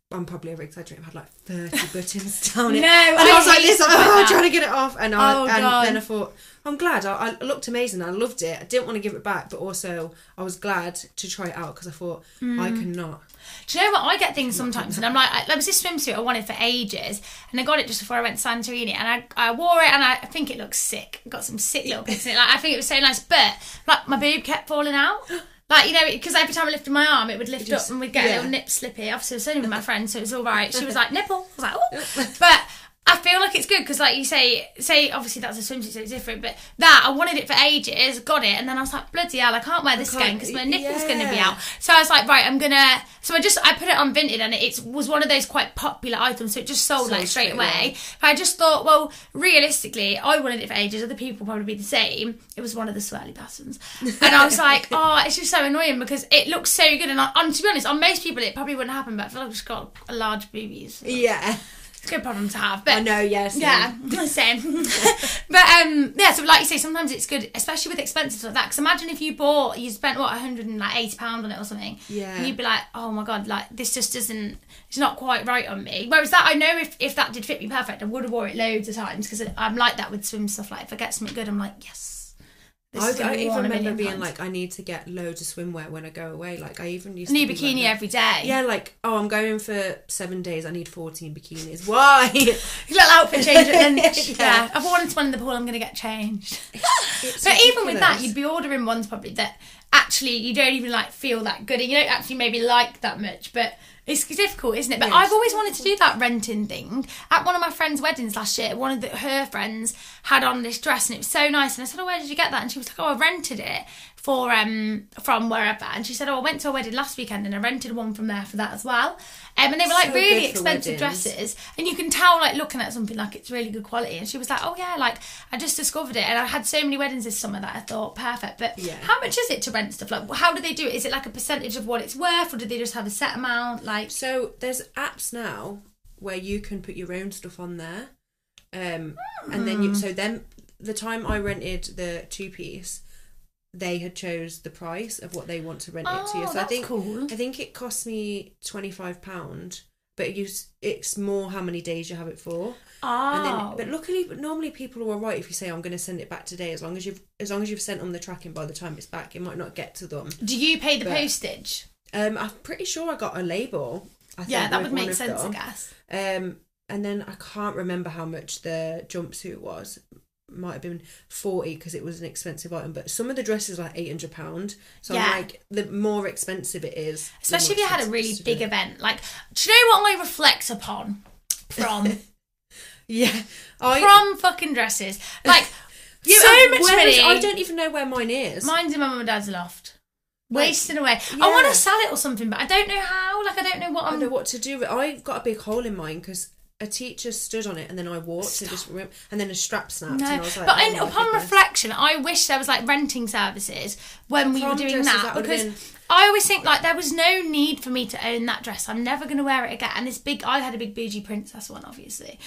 I'm probably over exaggerating. It had like 30 *laughs* buttons down it. No, and I I, was like this, oh, *laughs* trying to get it off. And, I, Oh, and God. then I thought, I'm glad. I, I looked amazing. I loved it. I didn't want to give it back, but also I was glad to try it out because I thought, Mm. I cannot. Do you know what? I get things sometimes, and I'm like, I, there was this swimsuit I wanted for ages, and I got it just before I went to Santorini, and I, I wore it, and I, I think it looks sick. Got some sick little bits in it. Like I think it was so nice, but like my boob kept falling out. *gasps* *gasps* *gasps* Like you know, because every time I lifted my arm, it would lift Just- up, and we'd get a little nip slippy. Obviously, it was only with my friend, so it was all right. She was *laughs* like nipple. I was like, oh, *laughs* but I feel like it's good because, like you say, say obviously that's a swimsuit, so it's different. But that I wanted it for ages, got it, and then I was like, bloody hell, I can't wear this again because my nipple's going to be out. So I was like, right, I'm gonna. So I just I put it on Vinted, and it was one of those quite popular items, so it just sold Sold like straight straight away. But I just thought, well, realistically, I wanted it for ages. Other people will probably be the same. It was one of the swirly persons, and I was *laughs* like, oh, it's just so annoying because it looks so good. And, I, and to be honest, on most people, it probably wouldn't happen. But I feel like I've just got a large boobies. Yeah. It's a good problem to have. But I know, yes. yeah, same. *laughs* *laughs* but um, yeah. So like you say, sometimes it's good, especially with expensive stuff like that. Because imagine if you bought, you spent what, hundred and like eighty pound on it or something. Yeah. And you'd be like, oh my god, like this just doesn't, it's not quite right on me. Whereas that, I know if if that did fit me perfect, I would have wore it loads of times because I'm like that with swim stuff. Like if I get something good, I'm like, yes. I, is gonna I even remember being times. like, I need to get loads of swimwear when I go away. Like, I even used new bikini like every day. Yeah, like, oh, I'm going for seven days. I need 14 bikinis. Why? *laughs* little outfit change *laughs* yeah. Yeah. I've worn into one in the pool. I'm gonna get changed. *laughs* It's But even with that, you'd be ordering ones probably that actually you don't even like feel that good, and you don't actually maybe like that much. But it's difficult, isn't it? But Yes. I've always wanted to do that renting thing. At one of my friends' weddings last year, one of the, her friends had on this dress, and it was so nice. And I said, "Oh, where did you get that?" And she was like, "Oh, I rented it." For um from wherever, and she said, "Oh, I went to a wedding last weekend and I rented one from there for that as well." Um, and they were like So really expensive weddings. dresses, and you can tell like looking at something like it's really good quality. And she was like, "Oh yeah, like I just discovered it, and I had so many weddings this summer that I thought perfect." But Yeah. how much is it to rent stuff? Like, how do they do it? Is it like a percentage of what it's worth, or do they just have a set amount? Like, So there's apps now where you can put your own stuff on there, um, and then Hmm. you. So then the time I rented the two piece, they had chose the price of what they want to rent it to you. Oh, So I think cool. I think it cost me twenty five pound, but you it's more how many days you have it for. And then, oh, but luckily, but normally people are right if you say I'm going to send it back today. As long as you've as long as you've sent them the tracking by the time it's back, it might not get to them. do you pay the but- postage? Um, I'm pretty sure I got a label. I think, Yeah, that would make sense, I guess. Um, and then I can't remember how much the jumpsuit was. Might have been forty because it was an expensive item, but some of the dresses are like eight hundred pound. So Yeah. I'm like, the more expensive it is, Especially if you had a really big event. Like, do you know what I reflect upon from *laughs* Yeah, I from fucking dresses? Like, *laughs* Yeah, so much money. is- I don't even know where mine is. Mine's in my mum and dad's loft. Like, Wasting away. I want to sell it or something, but I don't know how. Like, I don't know what I I'm. don't know what to do. with I've got a big hole in mine because a teacher stood on it and then I walked and just and then a strap snapped. No, and I was like, but oh in, upon goodness. reflection, I wish there was like renting services when we Prom were doing that, that because I always think like there was no need for me to own that dress. I'm never going to wear it again. And this big, I had a big bougie princess one, obviously,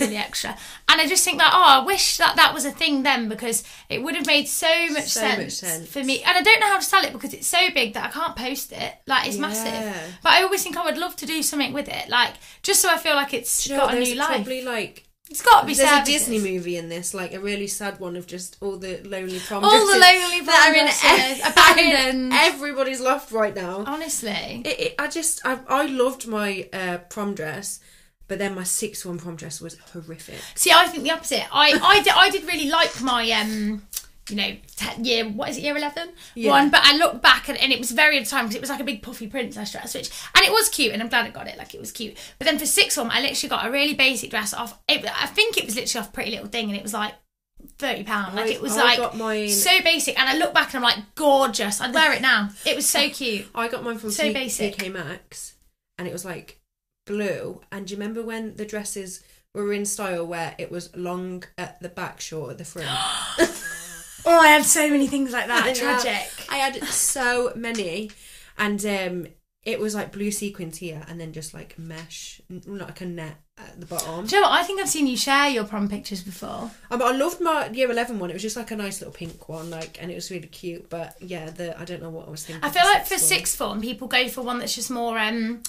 really extra. And I just think like, oh, I wish that that was a thing then because it would have made so much, So sense, much sense. for me. And I don't know how to sell it because it's so big that I can't post it. Like it's Yeah. massive. But I always think I would love to do something with it, like just so I feel like it's you know got a new life. Probably like It's got to be sad. there's a. Disney movie in this, like a really sad one of just all the lonely prom All the lonely that are in prom dresses, *laughs* abandoned. everybody's loft right now. Honestly. It, it, I just I, I loved my uh, prom dress, but then my sixth one prom dress was horrific. See, I think the opposite. I, I, did, I did really like my, um, you know, te- year, what is it, year 11? Yeah. One, but I looked back and, and it was very at the time because it was like a big puffy princess dress, which, and it was cute and I'm glad I got it, like it was cute. But then for sixth one, I literally got a really basic dress off, it, I think it was literally off Pretty Little Thing and it was like £30. Like it was I like so basic and I look back and I'm like, gorgeous. I'd wear it now. It was so cute. I got mine from So P- basic. TK Maxx, and it was like blue. And do you remember when the dresses were in style where it was long at the back, short at the front? *gasps* *laughs* Oh, I had so many things like *laughs* I that. know. Tragic. I had so many, and um, it was like blue sequins here, and then just like mesh, not like a net at the bottom. Do you know what? I think I've seen you share your prom pictures before. Um, I loved my year eleven one. It was just like a nice little pink one, like, and it was really cute. But yeah, the I don't know what I was thinking. I feel like for sixth one. sixth form, people go for one that's just more um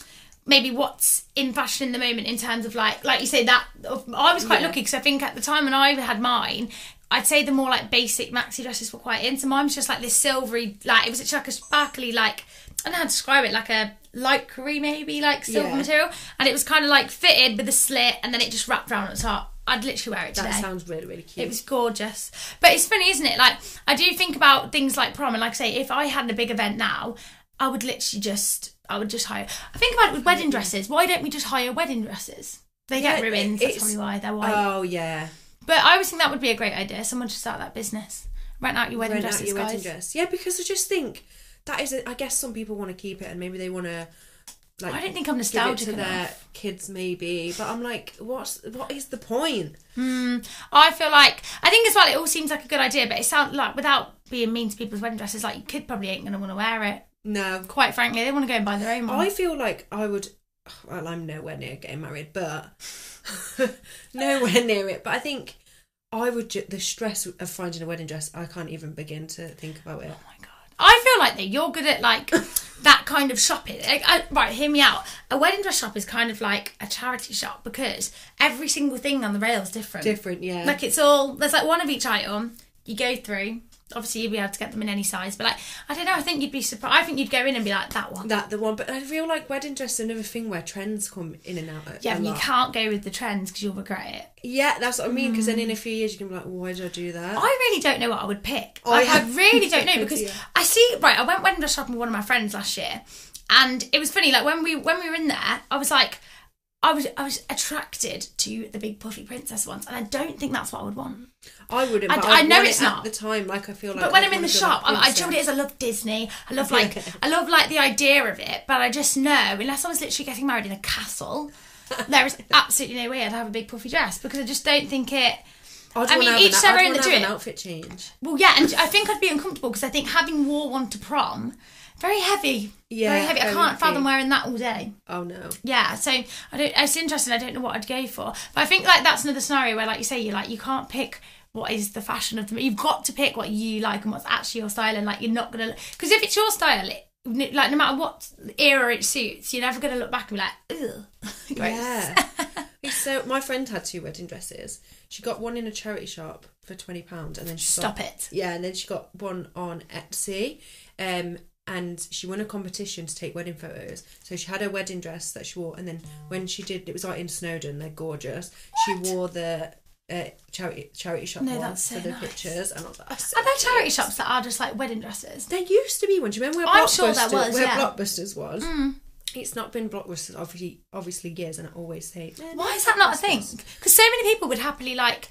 maybe what's in fashion in the moment in terms of like like you say that. I was quite Yeah. lucky because I think at the time when I had mine. I'd say the more like basic maxi dresses were quite in. So mine was just like this silvery, like it was actually like a sparkly, like I don't know how to describe it, like a light curry maybe, like silver Yeah. material, and it was kind of like fitted with a slit, and then it just wrapped around at the top. I'd literally wear it today. That sounds really really cute. It was gorgeous. But it's funny, isn't it? Like, I do think about things like prom, and like I say, if I had a big event now, I would literally just, I would just hire. I think about it with wedding dresses. Why don't we just hire wedding dresses? They Yeah, get ruined. That's probably why they're white. Oh yeah, but I always think that would be a great idea. Someone should start that business. Rent out your wedding rent out your guys. wedding dress. Yeah, because I just think that is. A, I guess some people want to keep it, and maybe they want to. Like, I don't think I'm nostalgic give it to their kids, maybe. But I'm like, what's what is the point? Hmm. I feel like I think as well. It all seems like a good idea, but it sounds like without being mean to people's wedding dresses, like your kid probably ain't gonna want to wear it. No, Quite frankly, they want to go and buy their own one. I feel like I would. *sighs* Well, I'm nowhere near getting married, but *laughs* nowhere near it. But I think I would. Ju- the stress of finding a wedding dress, I can't even begin to think about it. Oh my god. I feel like that you're good at like *laughs* that kind of shopping. Like, I, right, hear me out. A wedding dress shop is kind of like a charity shop because every single thing on the rail is different. Different, yeah. Like it's all there's like one of each item. You go through. Obviously, you'd be able to get them in any size, but like I don't know. I think you'd be surprised. I think you'd go in and be like that one. that the one, but I feel like wedding dress is another thing where trends come in and out. Yeah, a but you lot. can't go with the trends because you'll regret it. Yeah, that's what I mean. Because then in a mm. few years you can be like, well, why did I do that? I really don't know what I would pick. Oh, I Like, I, really don't *laughs* know because idea. I see. Right, I went wedding dress shopping with one of my friends last year, and it was funny. Like when we when we were in there, I was like, I was I was attracted to the big puffy princess ones, and I don't think that's what I would want. I wouldn't. I- I I, know it's it not. at the time. Like I feel like. But when I'm in the shop, like I, I, do what it is? I love Disney. I love like I love like the idea of it, but I just know unless I was literally getting married in a castle, *laughs* there is absolutely no way I'd have a big puffy dress because I just don't think it. I'd I mean, each their own that do it. outfit change. Well, yeah, and I think I'd be uncomfortable because I think having wore one to prom, very heavy. Yeah, very heavy. I can't fathom wearing that all day. Oh no. Yeah, so I don't. It's interesting. I don't know what I'd go for, but I think like that's another scenario where, like you say, you like you can't pick what is the fashion of the. You've got to pick what you like and what's actually your style, and like you're not gonna because if it's your style, it, like no matter what era it suits, you're never gonna look back and be like, ugh. *laughs* Yeah. *laughs* so my friend had two wedding dresses. She got one in a charity shop for twenty pounds, and then she Stop got, it. Yeah, and then she got one on Etsy. Um, and she won a competition to take wedding photos. So she had her wedding dress that she wore, and then when she did, it was like in Snowdon. They're gorgeous. She wore the uh, charity charity shop No, one that's so for the nice. pictures, and I was like, oh, so Are there charity shops that are just like wedding dresses? There used to be one. Do you remember where I'm sure there was, where yeah. Mm. Blockbusters was? It's not been Blockbusters obviously obviously years, and I always say, "Eh, Why is that not a thing? Because so many people would happily like,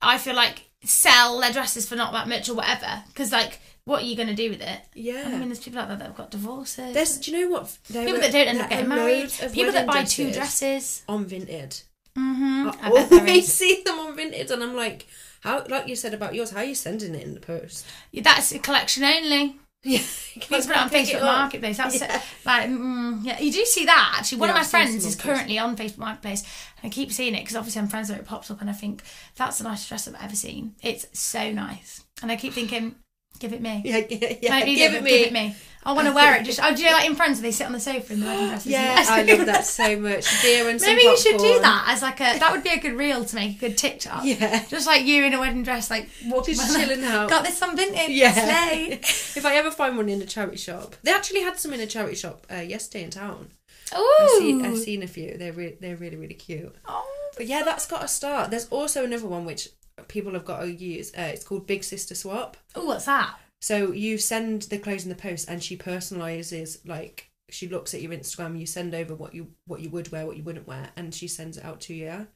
I feel like sell their dresses for not that much or whatever. Because like, what are you going to do with it? Yeah. I mean, there's people like that that have got divorces. There's, do you know what? There people were- that don't end up getting married. People that buy two dresses. on Vinted. Mm-hmm. I I always see them on Vinted, and I'm like, how? Like you said about yours, how are you sending it in the post? That's a collection only. *laughs* Yeah, to put it on Facebook Marketplace. That's it. Like, mm, yeah, you do see that actually. One Yeah, of my friends is currently on Facebook Marketplace, and I keep seeing it because obviously I'm friends with it. It pops up, and I think that's the nicest dress I've ever seen. It's so nice, and I keep thinking, give it me. *laughs* Yeah, yeah, yeah. Give it, me. Give it me. I want to wear it. Just oh, do you know like in Friends they sit on the sofa in the wedding dresses? Yeah, I love that *laughs* so much. Beer and Maybe you should do that as like a. That would be a good reel to make a good TikTok. Yeah. Just like you in a wedding dress, like walking Just chilling *laughs* out. Got this on Vinted. Yeah. Slay. if I ever find one in a charity shop, they actually had some in a charity shop uh, yesterday in town. I've seen, I've seen a few. They're re- they're really really cute. Oh, But yeah, that's got to start. There's also another one which people have got to use. Uh, it's called Big Sister Swap. Oh, what's that? So you send the clothes in the post, and she personalizes like she looks at your Instagram. You send over what you what you would wear, what you wouldn't wear, and she sends it out to you.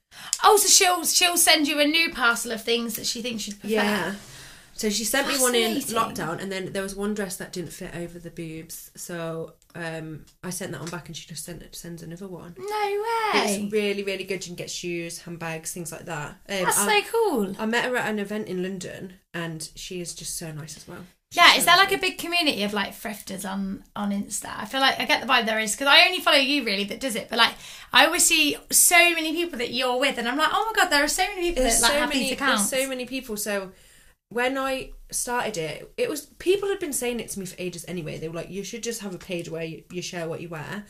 Oh, so she'll she'll send you a new parcel of things that she thinks you'd prefer. Yeah. So she sent me one in lockdown, and then there was one dress that didn't fit over the boobs. So um, I sent that on back, and she just sent it sends another one. No way. It's really really good. You can get shoes, handbags, things like that. Um, That's I, so cool. I met her at an event in London, and she is just so nice as well. She's Yeah, so is there like a big community of like thrifters on on Insta? I feel like I get the vibe there is because I only follow you really that does it, but like I always see so many people that you're with, and I'm like, oh my god, there are so many people there's that like so have many these accounts. there's so many people so when i started it it was people had been saying it to me for ages anyway. They were like you should just have a page where you, you share what you wear.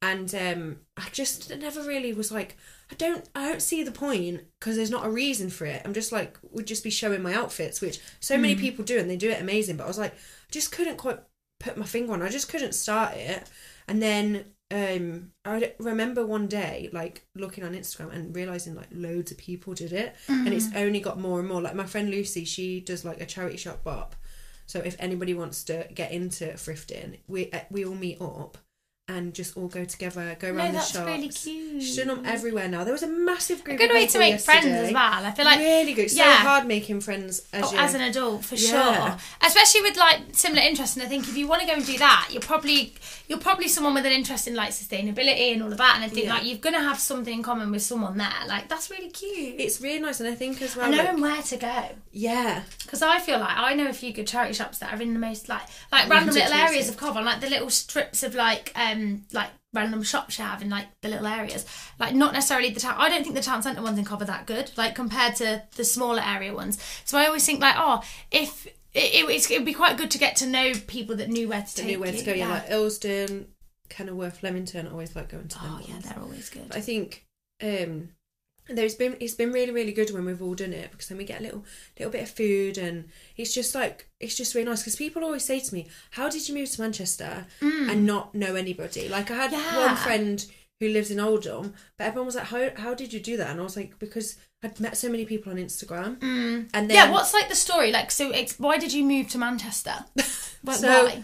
And um i just never really was like i don't i don't see the point because there's not a reason for it. I'm just like would just be showing my outfits which so many people do and they do it amazing. But i was like i just couldn't quite put my finger on i just couldn't start it. And then um i remember one day like looking on instagram and realizing like loads of people did it and it's only got more and more. Like my friend lucy she does like a charity shop bop so if anybody wants to get into thrifting we uh, we all meet up and just all go together, go No, around the shop. really cute. She's done them everywhere now. There was a massive group. A good way to make friends as well. I feel like really good. So yeah. hard making friends as Oh, as an adult for Yeah. sure especially with like similar interests and i think if you want to go and do that you're probably you're probably someone with an interest in like sustainability and all of that and i think Yeah. like you're gonna have something in common with someone there like that's really cute it's really nice, and I think as well. and like- knowing where to go yeah, because I feel like I know a few good charity shops that are in the most like like random little areas of Cobham, like the little strips of like um like random shops you have in like the little areas. Like not necessarily the town. I don't think the town centre ones in are that good, like compared to the smaller area ones. So I always think like, oh, if it, it, it's, it'd be quite good to get to know people that knew where to the take new way to go. Yeah, like Earlsdon, Kenilworth, Leamington. Always like going to them. oh yeah, they're always good. I think um there's been it's been really really good when we've all done it because then we get a little little bit of food and it's just like it's just really nice because people always say to me how did you move to manchester and not know anybody like i had Mm. Yeah. one friend who lives in oldham but everyone was like how, how did you do that and i was like because i'd met so many people on instagram and then Mm. yeah, what's like the story? Like, so it's, why did you move to Manchester? *laughs* Why- So- why?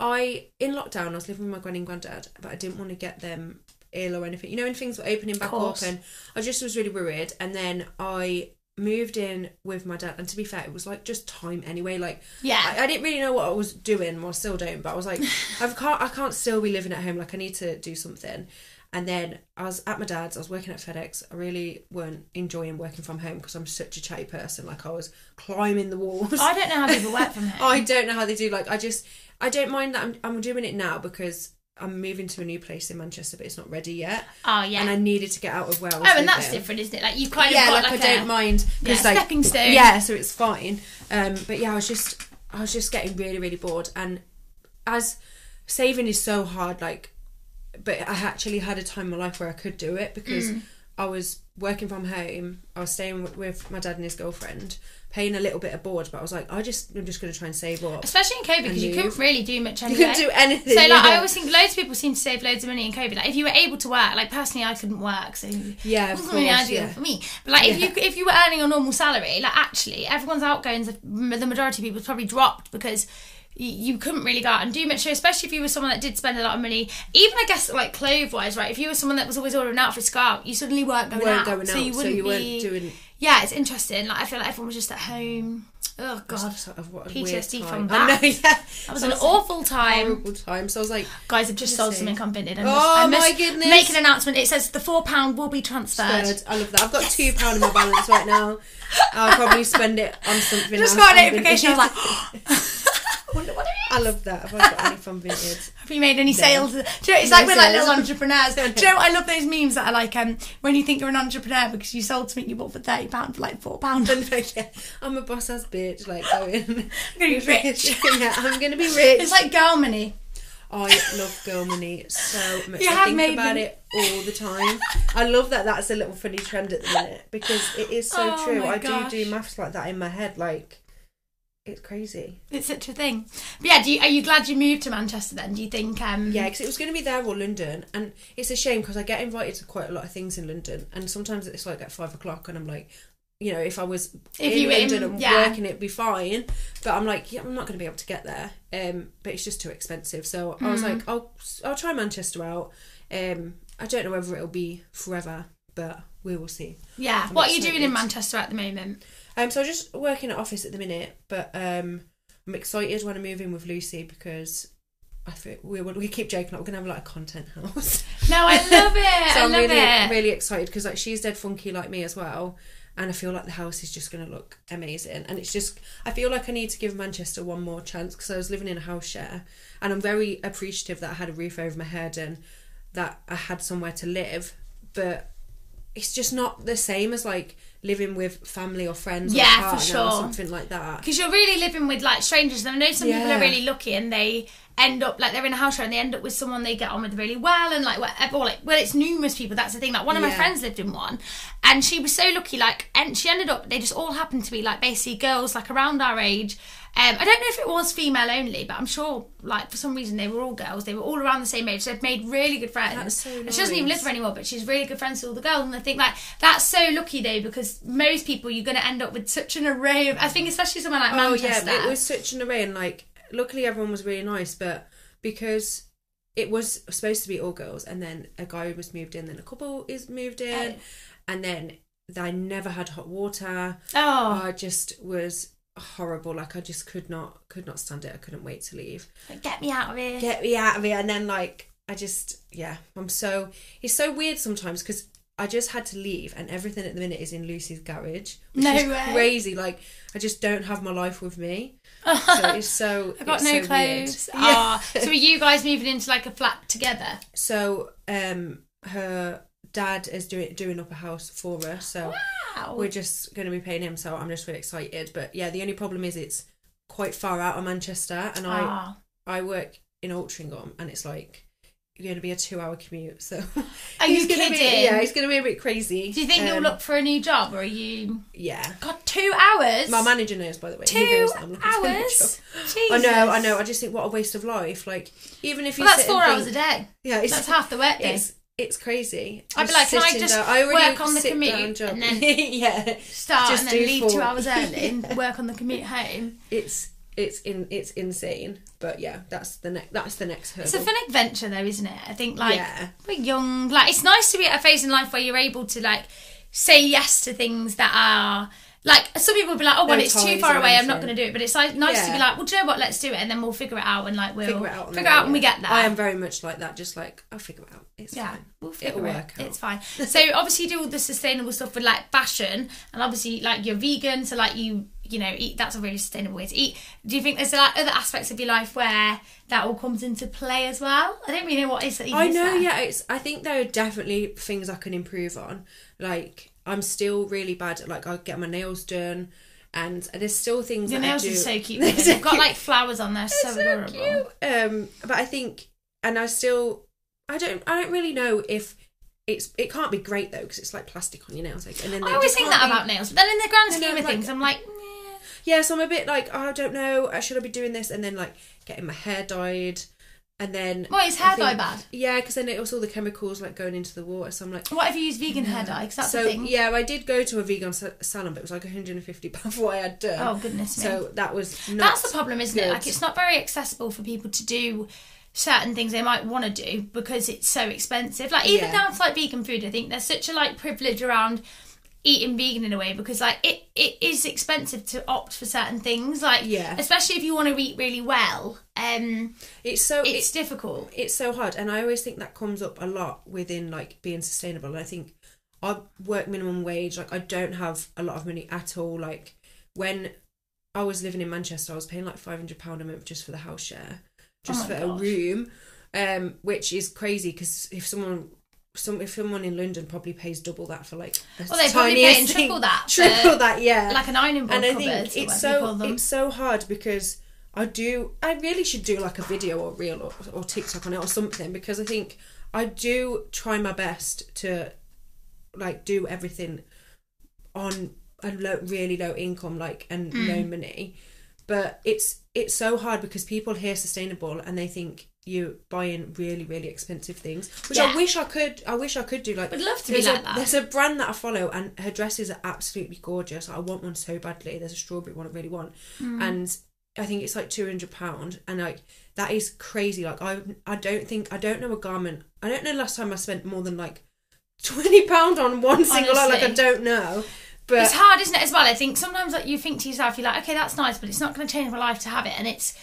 I in lockdown I was living with my granny and granddad, but I didn't want to get them ill or anything. You know, when things were opening back up, and I just was really worried. And then I moved in with my dad, and to be fair, it was like just time anyway. Like, Yeah. I, I didn't really know what I was doing, well, I still don't. But I was like, *laughs* I can't, I can't still be living at home. Like, I need to do something. And then I was at my dad's. I was working at FedEx. I really weren't enjoying working from home because I'm such a chatty person. Like I was climbing the walls. I don't know how people work from *laughs* home. I don't know how they do. Like, I just, I don't mind that I'm, I'm doing it now because I'm moving to a new place in Manchester, but it's not ready yet, oh yeah. and I needed to get out of Wales. Oh, and that's different, isn't it? Like you've kind of Yeah, like, like, I a, don't mind yeah, because like stepping stone. yeah, so it's fine. Um, but yeah, I was just, I was just getting really, really bored, and as saving is so hard, like, but I actually had a time in my life where I could do it because Mm. I was working from home. I was staying with, my dad and his girlfriend, paying a little bit of board, but I was like, I just, I'm just going to try and save up. Especially in COVID, because you couldn't really do much You anyway. can do anything. so like I always think loads of people seem to save loads of money in COVID. Like if you were able to work, like personally I couldn't work, so Yeah, it wasn't really ideal yeah. for me. But like if Yeah. you if you were earning a normal salary, like actually everyone's outgoings, the majority of people probably dropped because you you couldn't really go out and do much, so especially if you were someone that did spend a lot of money. Even I guess like clothes wise, right? If you were someone that was always ordering out for go out, you suddenly weren't going weren't out, going so out, you so wouldn't you weren't be. doing. Yeah, it's interesting. Like I feel like everyone was just at home. Oh god, Sort of what a PTSD from I know, that. *laughs* yeah. that was an awful time. horrible time. So I was like, Guys, I've just sold something Vinted. Oh, I my must goodness. Make an announcement. It says the four pound will be transferred. third. I love that. I've got two pound in my balance right now. I'll probably spend it on something. Else. Just else. got a notification. I was like, *gasps* *laughs* I wonder what it is. I love that. Have I got any from Vinted? *laughs* Have you made any sales? Do you know, it's No like with like little entrepreneurs. *laughs* Do you know what? I love those memes that are like um when you think you're an entrepreneur because you sold something you bought for thirty pound for like four pound. I'm *laughs* yeah, I'm a boss ass bitch. Like going. I'm gonna be rich. yeah, I'm gonna be rich. It's like girl money. I love girl money so much. You I think about them. it all the time. I love that that's a little funny trend at the minute because it is so Oh true. I gosh. do do maths like that in my head. Like it's crazy. It's such a thing. But yeah, do you, are you glad you moved to Manchester then? Do you think? um Yeah, because it was going to be there or London, and it's a shame because I get invited to quite a lot of things in London, and sometimes it's like at five o'clock, and I'm like, you know, if I was If in you were in- London and yeah. working, it'd be fine. But I'm like, yeah, I'm not going to be able to get there. Um, but it's just too expensive. So I was Mm. like, I'll I'll try Manchester out. Um, I don't know whether it'll be forever, but we will see. Yeah. I'm What are you doing in. Manchester at the moment? Um, so I'm just working at office at the minute, but um, I'm excited when I move in with Lucy because. I think we we keep joking like we're gonna have like a content *laughs* house. No, I love it. *laughs* so I I'm love really it. really excited because like she's dead funky like me as well, and I feel like the house is just gonna look amazing. And it's just I feel like I need to give Manchester one more chance because I was living in a house share, and I'm very appreciative that I had a roof over my head and that I had somewhere to live, but it's just not the same as like living with family or friends Yeah, or for partner or sure. something like that. because you're really living with like strangers and i know some people are really lucky and they end up like they're in a house share and they end up with someone they get on with really well and like whatever or like well it's numerous people that's the thing like one of my friends lived in one and she was so lucky like and she ended up they just all happened to be like basically girls like around our age um, I don't know if it was female only, but I'm sure, like for some reason, they were all girls. They were all around the same age. So they've made really good friends. That's so And she doesn't even nice. live there anymore, but she's really good friends with all the girls. And I think like that's so lucky though, because most people you're going to end up with such an array of. I think especially someone like Oh Manchester. yeah, it was such an array, and like luckily everyone was really nice, but because it was supposed to be all girls, and then a guy was moved in, then a couple is moved in, Oh. and then I never had hot water. Oh, I just was horrible. Like I just could not could not stand it. I couldn't wait to leave. get me out of here. Get me out of here. And then like I just yeah, I'm so it's so weird sometimes because I just had to leave and everything at the minute is in Lucy's garage. Which No is way. crazy. Like I just don't have my life with me. *laughs* So it's so I got no so weird. clothes. *laughs* Yeah. Ah, so are you guys moving into like a flat together? So um her dad is doing doing up a house for her. So Wow. We're just going to be paying him. So I'm just really excited. But yeah, the only problem is it's quite far out of Manchester, and I Ah. I work in Altrincham, and it's like you're going to be a two hour commute. So *laughs* Are you kidding? Be, yeah, he's going to be a bit crazy. Do you think you'll Um, look for a new job, or are you? Yeah. God, two hours. My manager knows, by the way. Two knows I'm looking for a new hours. I know, I know. I just think what a waste of life. Like even if you Well, that's four hours a day. Yeah, it's, That's half the work *laughs* day. it's it's crazy. I'd be like, can I just I work on the commute and then *laughs* yeah, Start just and then leave four. two hours *laughs* early and work on the commute home. it's it's in it's insane. But yeah, that's the next that's the next hurdle. It's a fun adventure, though, isn't it? I think like Yeah. we're young. Like it's nice to be at a phase in life where you're able to like say yes to things that are. Like some people will be like, oh, well, No it's too far away. I'm not going to do it. But it's like nice to be like, well, do you know what? Let's do it, and then we'll figure it out, and like we'll figure it out. figure way, out when we get there. I am very much like that. Just like I'll figure it out. It's Yeah, fine. we'll figure It'll it. work out. It's fine. *laughs* So obviously you do all the sustainable stuff with like fashion, and obviously like you're vegan, so like you you know eat. That's a really sustainable way to eat. Do you think there's like other aspects of your life where that all comes into play as well? I don't really know what is that. I know. there. Yeah, it's. I think there are definitely things I can improve on. Like I'm still really bad at like I get my nails done, and there's still things Your nails I are so cute. *laughs* So They've got like flowers on there, so, They're adorable. Um, but I think, and I still, I don't, I don't really know if it's. It can't be great though because it's like plastic on your nails. Like, and then I always think that be- about nails, but then in the grand scheme of like- things, I'm like, yeah. Yeah, so I'm a bit like oh, I don't know. uh, Should I be doing this? And then like getting my hair dyed, and then Why is I hair dye bad? Yeah, because then it was all the chemicals like going into the water. So I'm like. What if you use vegan hair dye? Because that's so the thing. yeah, I did go to a vegan salon, but it was like 150 *laughs* pound for what I had done. Oh goodness me. so that was not That's the problem, isn't it? Like it's not very accessible for people to do certain things they might want to do because it's so expensive. Like even Yeah. down to like vegan food, I think there's such a like privilege around eating vegan in a way because like it, it is expensive to opt for certain things. Like Yeah. especially if you want to eat really well. Um It's so it's difficult. it's so hard, and I always think that comes up a lot within like being sustainable. And I think I work minimum wage. Like I don't have a lot of money at all. Like when I was living in Manchester, I was paying like 500 pound a month just for the house share, just Oh for gosh. a room, um, which is crazy because if someone. Some if someone in London probably pays double that for like a Well, they're probably paying thing. triple that *laughs* triple that yeah Like an ironing board and I think it's so it's so hard because I do I really should do like a video or reel or, or TikTok on it or something because I think I do try my best to like do everything on a low, really low income like and Mm. no money but it's it's so hard because people hear sustainable and they think you're buying really really expensive things which Yeah. I wish I could I wish I could do like Would love to be there's like a, that. There's a brand that I follow, and her dresses are absolutely gorgeous. I want one so badly. There's a strawberry one I really want, Mm. and I think it's like two hundred pound, and like that is crazy. Like I, I don't think I don't know a garment. I don't know last time I spent more than like twenty pound on one single. Like, like I don't know, but it's hard, isn't it? As well, I think sometimes like you think to yourself, you're like, okay, that's nice, but it's not going to change my life to have it, and it's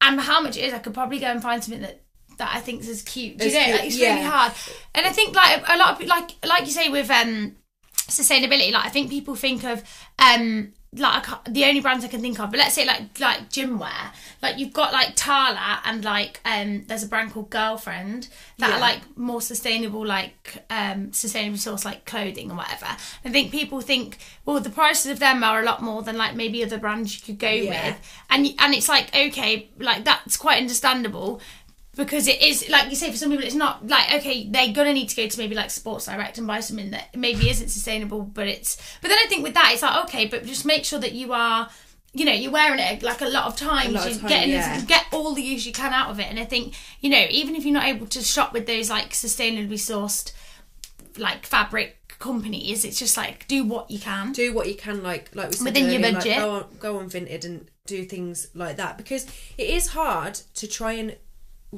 and how much it is. I could probably go and find something that that I think is cute. Do you As know? Like, it's really hard, and I think like a lot of like like you say with um sustainability, like I think people think of um like I can't- the only brands I can think of, but let's say like like gym wear, like you've got like Tala and like um there's a brand called Girlfriend that Yeah. are like more sustainable, like um sustainable source like clothing or whatever. I think people think well the prices of them are a lot more than like maybe other brands you could go Yeah. with, and and it's like okay, like that's quite understandable because it is like you say for some people it's not like okay they're gonna need to go to maybe like sports direct and buy something that maybe isn't sustainable but it's but then i think with that it's like okay but just make sure that you are you know you're wearing it like a lot of times lot of time, getting yeah. get all the use you can out of it and i think you know even if you're not able to shop with those like sustainably sourced like fabric companies it's just like do what you can do what you can like like we said Within your earlier, budget. like, go on go on vinted and do things like that because it is hard to try and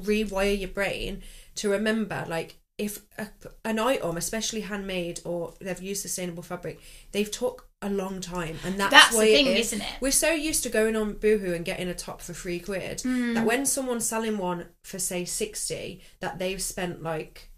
rewire your brain to remember like if a, an item especially handmade or they've used sustainable fabric they've took a long time and that's, That's the why thing, it is. isn't it? we're so used to going on boohoo and getting a top for three quid Mm. that when someone's selling one for say 60 that they've spent like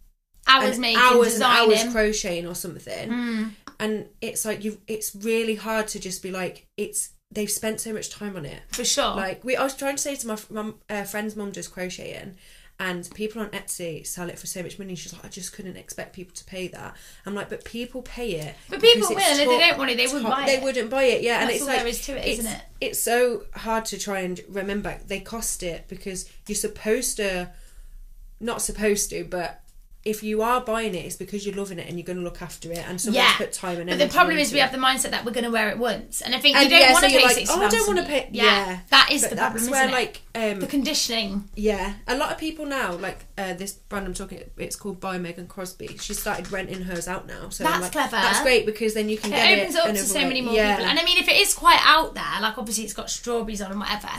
Hours making, hours designing. and hours crocheting or something Mm. and it's like you it's really hard to just be like it's they've spent so much time on it for sure. like we i was trying to say to my mum, uh, friend's mum does crocheting and people on etsy sell it for so much money she's like i just couldn't expect people to pay that i'm like but people pay it But people will, and if they don't want it, they wouldn't top- buy they it. wouldn't buy it yeah and it's all like there is to it, it's, isn't it? it's so hard to try and remember they cost it because you're supposed to not supposed to but if you are buying it, it's because you're loving it and you're going to look after it, and someone's yeah. put time and but the problem is we it. have the mindset that we're going to wear it once, and I think And you don't yeah, want so to pay like, sixty oh, I don't want to pay. Yeah, Yeah, that is But the that's problem, where isn't like um, the conditioning. Yeah, a lot of people now, like uh, this brand I'm talking, it's called by Megan Crosby. She started renting hers out now, so That's like, clever. That's great because then you can get It get opens it up to so way. many more yeah. people, and I mean, if it is quite out there, like obviously it's got strawberries on and whatever.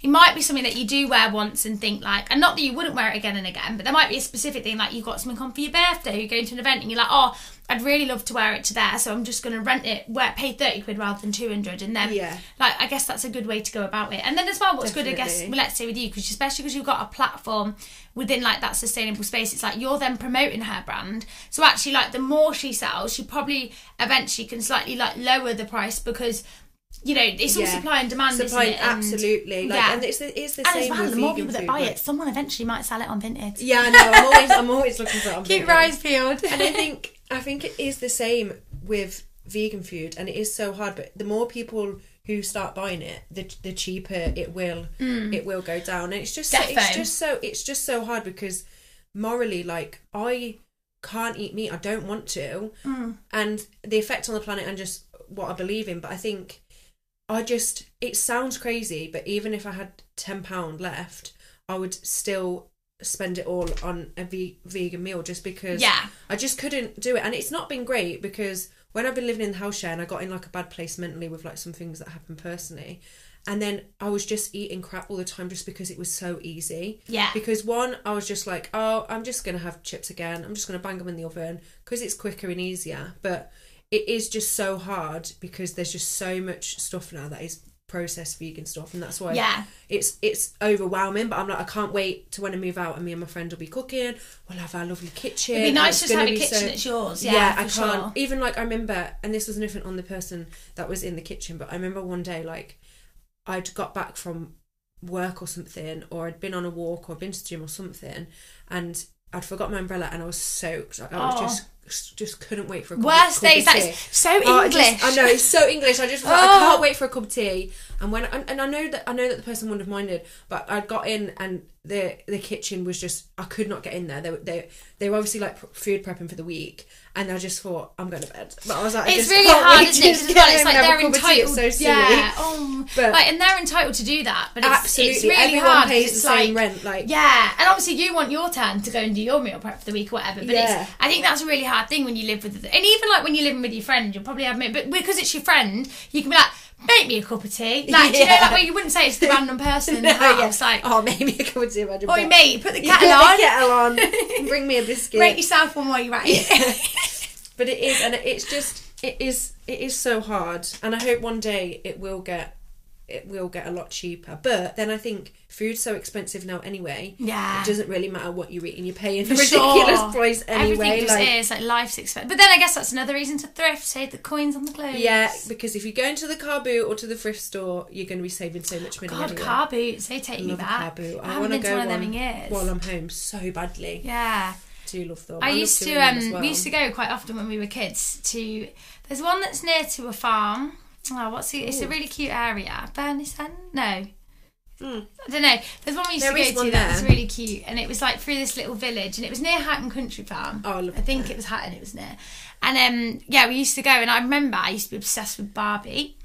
It might be something that you do wear once and think like, and not that you wouldn't wear it again and again, but there might be a specific thing like you've got something on for your birthday, you're going to an event and you're like, oh, I'd really love to wear it to there, so I'm just going to rent it, wear, pay thirty quid rather than two hundred, and then Yeah. like I guess that's a good way to go about it. And then as well, what's good, I guess, Definitely. well, let's say with you, because especially because you've got a platform within like that sustainable space, it's like you're then promoting her brand. So actually, like the more she sells, she probably eventually can slightly like lower the price because you know it's all Yeah. supply and demand, Supply, isn't it? And- absolutely. Like, yeah. and it's the, it's the And same as well, with the more people that buy like- it, someone eventually might sell it on Vinted. Yeah, I know. I'm always, I'm always looking for it on *laughs* Keep your eyes peeled. and I think I think it is the same with vegan food, and it is so hard. But the more people who start buying it, the the cheaper it will mm. it will go down. And it's just so, it's just so it's just so hard because morally, like I can't eat meat. I don't want to, mm. and the effect on the planet and just what I believe in. But I think I just it sounds crazy, but even if I had ten pound left, I would still spend it all on a ve- vegan meal just because Yeah. I just couldn't do it. And it's not been great because when I've been living in the house share and I got in like a bad place mentally with like some things that happened personally. And then I was just eating crap all the time just because it was so easy. Yeah. Because one, I was just like, oh, I'm just going to have chips again. I'm just going to bang them in the oven because it's quicker and easier. But it is just so hard because there's just so much stuff now that is processed vegan stuff. And that's why Yeah. it's it's overwhelming. But I'm like, I can't wait to when I move out and me and my friend will be cooking. We'll have our lovely kitchen. It'd be nice just to have a kitchen so- that's yours. Yeah, I can't. sure. Even like I remember, and this was nothing on the person that was in the kitchen, but I remember one day like I'd got back from work or something, or I'd been on a walk or been to the gym or something, and I'd forgot my umbrella and I was soaked. Like, I was Oh. just just couldn't wait for a cup, Worst cup days. of That is so Oh, I English. just- I know it's so English. I just like, I Oh. can't wait for a cup of tea. And when and, and I know that I know that the person wouldn't have minded, but I got in and the the kitchen was just I could not get in there. They were they they were obviously like food prepping for the week, and I just thought I'm going to bed. But I was like, I It's really hard, isn't it? it's like they're a cup of tea. entitled. So silly. yeah, oh, But- like, and they're entitled to do that. But it's, Absolutely, it's really everyone hard. pays the it's same like, rent. Like Yeah, and obviously you want your turn to go and do your meal prep for the week or whatever. But Yeah. it's, I think that's really hard thing when you live with, and even like when you're living with your friend, you'll probably have, but because it's your friend, you can be like, make me a cup of tea. Like, do you know Yeah. that way? You wouldn't say it's the *laughs* random person in the No, yeah. Like, oh, maybe a cup of tea. Imagine, oi mate, put the *laughs* Yeah, kettle the on. kettle on. *laughs* Bring me a biscuit. Rate yourself one while you're at it. but it is and it's just it is it is so hard and i hope one day it will get it will get a lot cheaper but then i think food's so expensive now anyway yeah. it doesn't really matter what you're eating you're paying For a ridiculous sure. price anyway Everything just like is like life's expensive. But then I guess that's another reason to thrift. Save the coins on the clothes. yeah because if you go into the car boot or to the thrift store you're going to be saving so much money God, anyway. car boots. They take I me back. car boot I, i, haven't want to go one of them one in years. while i'm home so badly yeah. do love them I love used to um well. we used to go quite often when we were kids to there's one that's near to a farm. Oh, what's it? It's a really cute area. Burniston? No. Hmm. I don't know. There's one we used There to go to that was really cute, and it was like through this little village, and it was near Hatton Country Farm. Oh, I love I think that. it was Hatton. It was near, and um, yeah, we used to go, and I remember I used to be obsessed with Barbie.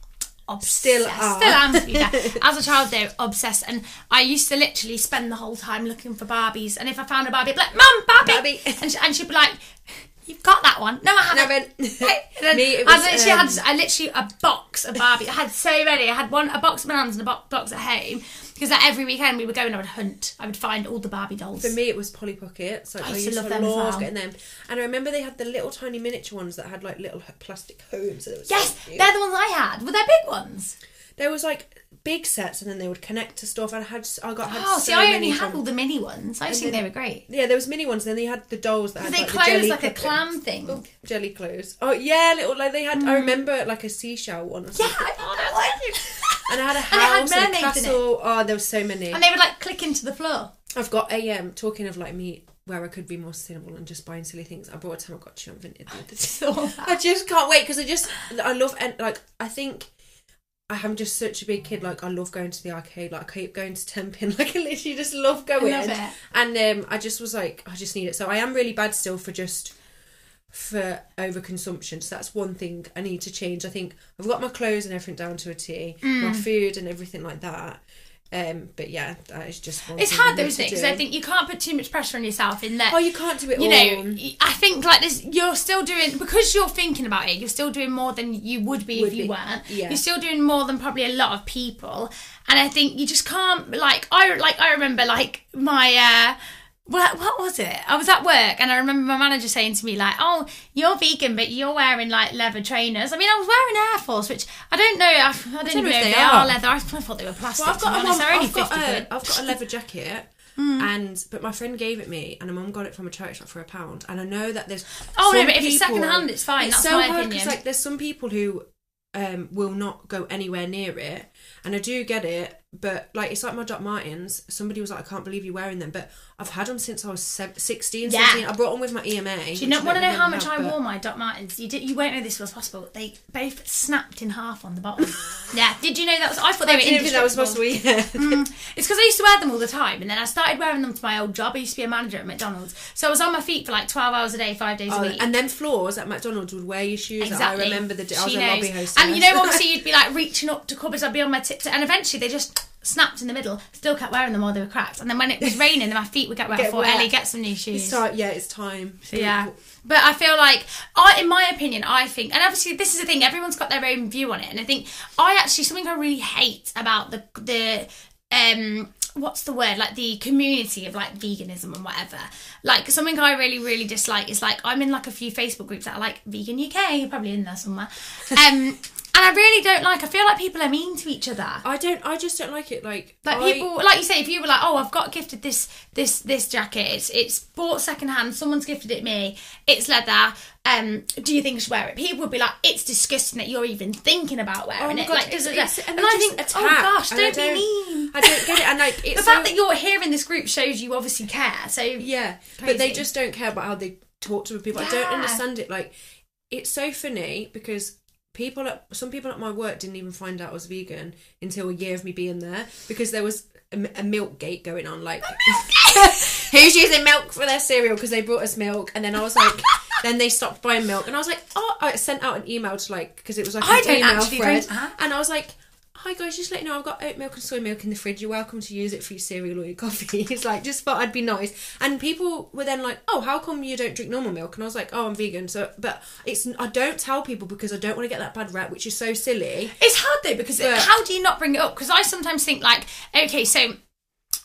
Obsessed. Still are. Still am, to be fair. *laughs* As a child, though, obsessed, and I used to literally spend the whole time looking for Barbies. And if I found a Barbie, I'd be like, "Mum, Barbie!" Barbie. and, she, and she'd be like, "You've got that one? No, I haven't." *laughs* Then *laughs* Me, it I literally um, had I literally a box of Barbie. I had so many. I had one a box of bananas and a bo- box at home. because like, every weekend we were going. I would hunt. I would find all the Barbie dolls. For me, it was Polly Pocket. Like, I I used used to love them as love getting them. And I remember they had the little tiny miniature ones that had like little plastic homes. so yes, cute. they're the ones I had. Were they big ones? There was like big sets, and then they would connect to stuff. And I had, I got. Had Oh, so see, I only had from- all the mini ones. I think they were great. Yeah, there was mini ones. Then they had the dolls that had They like, the close jelly like a clam thing. Oh, jelly clothes. Oh yeah, little like they had. I remember like a seashell one. Or Mm. Yeah, something. I thought that *laughs* was. And I had a *laughs* And house and, a mermaids it. castle. Oh, there were so many. And they would like click into the floor. I've got a um talking of like me where I could be more sustainable and just buying silly things. I bought a Tamagotchi on Vinted. the other *laughs* day. So I just can't wait because I just I love and like I think I am just such a big kid. Like I love going to the arcade. Like I keep going to Tenpin. *laughs* Like I literally just love going. love it. And um, I just was like, I just need it. So I am really bad still for just for overconsumption. So that's one thing I need to change. I think I've got my clothes and everything down to a T, Mm. my food and everything like that. Um, but yeah, that is just one it's hard though, isn't it? Because I think you can't put too much pressure on yourself in that. Oh, you can't do it you all. know, I think like this, you're still doing because you're thinking about it. You're still doing more than you would be Would if you be, weren't. yeah. You're still doing more than probably a lot of people, and I think you just can't. Like I like I remember like my. uh what, what was it? I was at work and I remember my manager saying to me like, "Oh, you're vegan, but you're wearing like leather trainers." I mean, I was wearing Air Force, which I don't know. I, I don't, know if they they are are. leather. I thought they were plastic. Well, I've got a honest. mum, They're only I've got a. I've got a leather jacket, *laughs* and but my friend gave it me, and my mum got it from a charity shop for a pound. And I know that there's Oh, no, but if it's people- second-hand, it's fine. It's That's so my hard opinion. like there's some people who um will not go anywhere near it, and I do get it. But like it's like my Doc Martens. Somebody was like, "I can't believe you're wearing them," but I've had them since I was sev- 16, Yeah. 17. I brought them with my EMA. Do you which want to know how much I but- wore my Doc Martens? You did, you won't know this was possible. They both snapped in half on the bottom. *laughs* yeah, did you know that was? I thought they I were didn't think that was possible. supposed to be. Yeah. It's because I used to wear them all the time, and then I started wearing them to my old job. I used to be a manager at McDonald's, so I was on my feet for like twelve hours a day, five days a Oh, week. and then floors at McDonald's would wear your shoes. Exactly. I remember the day I was She a lobby knows. host. And you know, obviously, *laughs* you'd be like reaching up to cupboards. I'd be on my tiptoe, and eventually they just snapped in the middle. Still kept wearing them while they were cracked. And then when it was raining, then my feet would get wet. I thought, wet. Ellie, get some new shoes. It's time, yeah, it's time. Yeah. But I feel like, I, in my opinion, I think, and obviously this is the thing, everyone's got their own view on it, and I think I actually something I really hate about the the um what's the word like the community of like veganism and whatever like something i really really dislike is like i'm in like a few facebook groups that are like vegan uk you're probably in there somewhere *laughs* um and i really don't like i feel like people are mean to each other I don't. I just don't like it. Like, like I- people, like you say, if you were like, "Oh, I've got gifted this this this jacket. It's it's bought secondhand. Someone's gifted it me. It's leather. Um, do you think I should wear it?" People would be like, "It's disgusting that you're even thinking about Oh wearing my it." God, like, does it? it's- And, they I think, attack, oh gosh, and I don't, be mean. I don't get it. And like, *laughs* it's the so, fact that you're here in this group shows you obviously care. So yeah, but they just don't care about how they talk to people. I don't understand it. Like, it's so funny because people at some people at my work didn't even find out I was vegan until a year of me being there because there was a, a milk gate going on. Like, *laughs* who's using milk for their cereal because they brought us milk, and then I was like. *laughs* Then they stopped buying milk, and I was like, "Oh!" I sent out an email to like because it was like I an don't email thread, and I was like, "Hi guys, just let you know I've got oat milk and soy milk in the fridge. You're welcome to use it for your cereal or your *laughs* coffee." It's like just thought I'd be nice, and people were then like, "Oh, how come you don't drink normal milk?" And I was like, "Oh, I'm vegan." So, but it's I don't tell people because I don't want to get that bad rep, which is so silly. It's hard though because But- how do you not bring it up? Because I sometimes think like, okay, so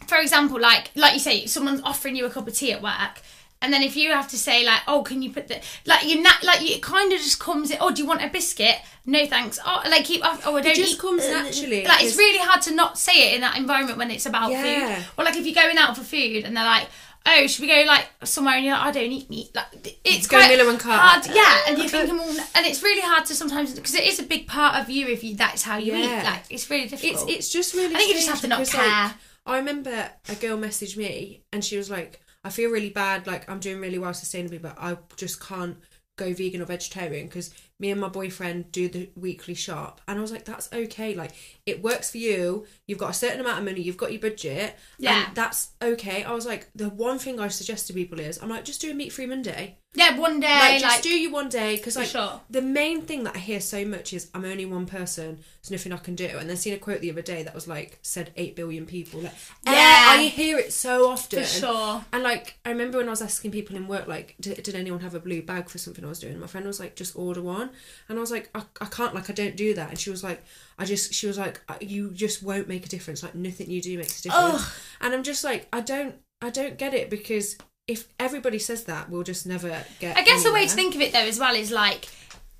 for example, like like you say, someone's offering you a cup of tea at work. And then if you have to say like, oh, can you put the like you na- like you, it kind of just comes in. Oh, do you want a biscuit? No, thanks. Oh, like you. Oh, oh, I don't. It just eat- comes naturally, Like it's really hard to not say it in that environment when it's about Yeah. food. Or like if you're going out for food and they're like, oh, should we go like somewhere? And you're like, I don't eat meat. Like it's Go quite Miller and Carr. hard. Yeah, and you're *laughs* thinking, well, and it's really hard to sometimes because it is a big part of you if you that's how you Yeah. eat. Like it's really difficult. it's it's just really. I think you just have to not because, like, care. I remember a girl messaged me and she was like, I feel really bad, like I'm doing really well sustainably, but I just can't go vegan or vegetarian because me and my boyfriend do the weekly shop. And I was like, that's okay. Like, it works for you. You've got a certain amount of money, you've got your budget. Yeah. And that's okay. I was like, the one thing I suggest to people is, I'm like, just do a meat free Monday. Yeah, one day, Like, like, just do you one day because like sure. the main thing that I hear so much is I'm only one person, there's nothing I can do. And then seen a quote the other day that was like said eight billion people. Like Yeah. I hear it so often. For sure. And like I remember when I was asking people in work like did, did anyone have a blue bag for something I was doing? My friend was like just order one. And I was like, I, I can't, like, I don't do that. And she was like, I just, she was like, you just won't make a difference. Like, nothing you do makes a difference. Ugh. And I'm just like, I don't, I don't get it because if everybody says that, we'll just never get. I guess the way to think of it though as well is like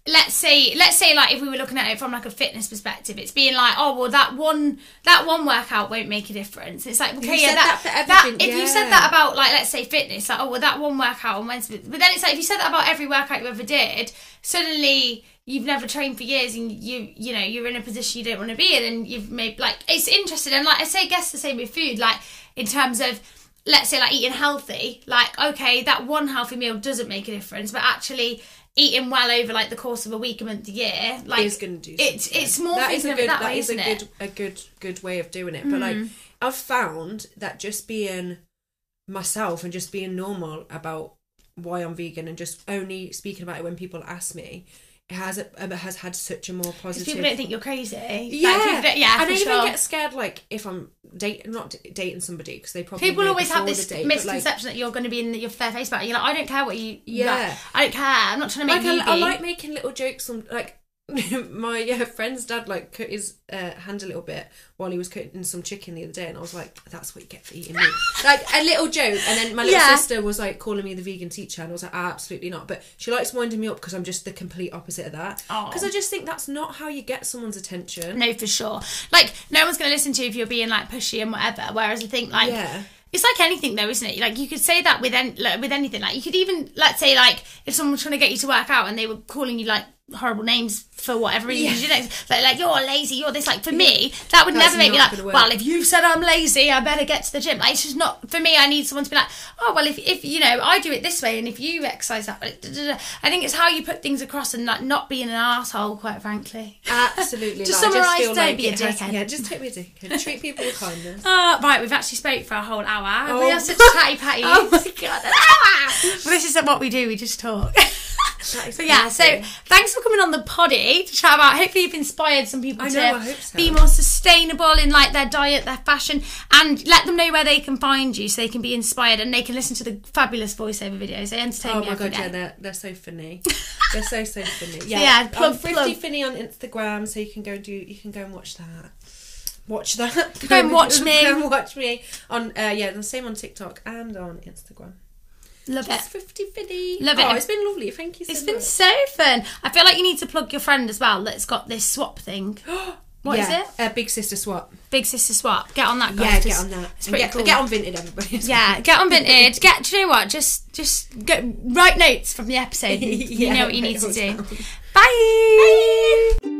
let's say let's say like if we were looking at it from like a fitness perspective it's being like oh well that one that one workout won't make a difference. It's like okay yeah that, that that if you said that about like let's say fitness like oh well that one workout on Wednesday but then it's like if you said that about every workout you ever did suddenly you've never trained for years and you you know you're in a position you don't want to be in and you've made like it's interesting. And like I say I guess the same with food like in terms of let's say like eating healthy like okay that one healthy meal doesn't make a difference but actually eating well over like the course of a week a month a year like is going to do. it's something. it's more that is a good that that way is a good it Mm. a good good way of doing it. But like I've found that just being myself and just being normal about why I'm vegan and just only speaking about it when people ask me, has it has had such a more positive. people don't think you're crazy yeah, Like, yeah and I even sure. get scared like if I'm date not dating somebody because they probably People always have this date, but, like, misconception that you're going to be in your fair face about. You're like, I don't care what you. Yeah. like, I don't care. I'm not trying to make like you. I, I like making little jokes on like *laughs* my yeah, friend's dad like cut his uh, hand a little bit while he was cutting some chicken the other day and I was like that's what you get for eating meat *laughs* like a little joke and then my little Yeah. sister was like calling me the vegan teacher and I was like absolutely not but she likes winding me up because I'm just the complete opposite of that because I just think that's not how you get someone's attention No, for sure. Like, no one's going to listen to you if you're being like pushy and whatever. Whereas I think, like, Yeah. it's like anything though, isn't it? Like, you could say that with any, like, with anything. Like, you could even, let's say, like, if someone was trying to get you to work out and they were calling you like horrible names for whatever reason, Yeah. you know, like, like you're lazy, you're this. Like, for me, that would That's never make me like, well, if you've said I'm lazy, I better get to the gym. Like, it's just not for me. I need someone to be like, oh, well, if if you know, I do it this way, and if you exercise that way, da, da, da. I think it's how you put things across and like not being an asshole, quite frankly. absolutely To *laughs* like, just summarise, don't like be a it has- yeah just take me a dickhead *laughs* treat people with kindness Uh, right, we've actually spoke for a whole hour. Oh. We are such chatty patty. *laughs* Oh my god, an hour! Well, this isn't what we do. We just talk. But yeah, so thanks for coming on the poddy to chat about. Hopefully, you've inspired some people I to know, so. be more sustainable in like their diet, their fashion, and let them know where they can find you so they can be inspired and they can listen to the fabulous voiceover videos. They entertain Oh me my every god, yeah, they're they're so funny. *laughs* they're so so funny. Yeah, yeah, I'm plug, Thrifty plug. Finnie on Instagram, so you can go and do you can go and watch that. Watch that. Go and *laughs* watch me. Go and watch me on uh, yeah, the same on TikTok and on Instagram. Love it. Just Thrifty Finnie. Love it. Oh, it's been lovely. Thank you so It's much. been so fun. I feel like you need to plug your friend as well that's got this swap thing. *gasps* What is yeah, it? Uh, Big Sister Swap. Big Sister Swap. Get on that, guys. Yeah, 'cause get on that. It's And pretty get, cool. get on Vinted, everybody. *laughs* Yeah, get on Vinted. Get. Do you know what? Just, just get write notes from the episode. *laughs* You Yeah, know what you need to write do. those down. Bye. Bye.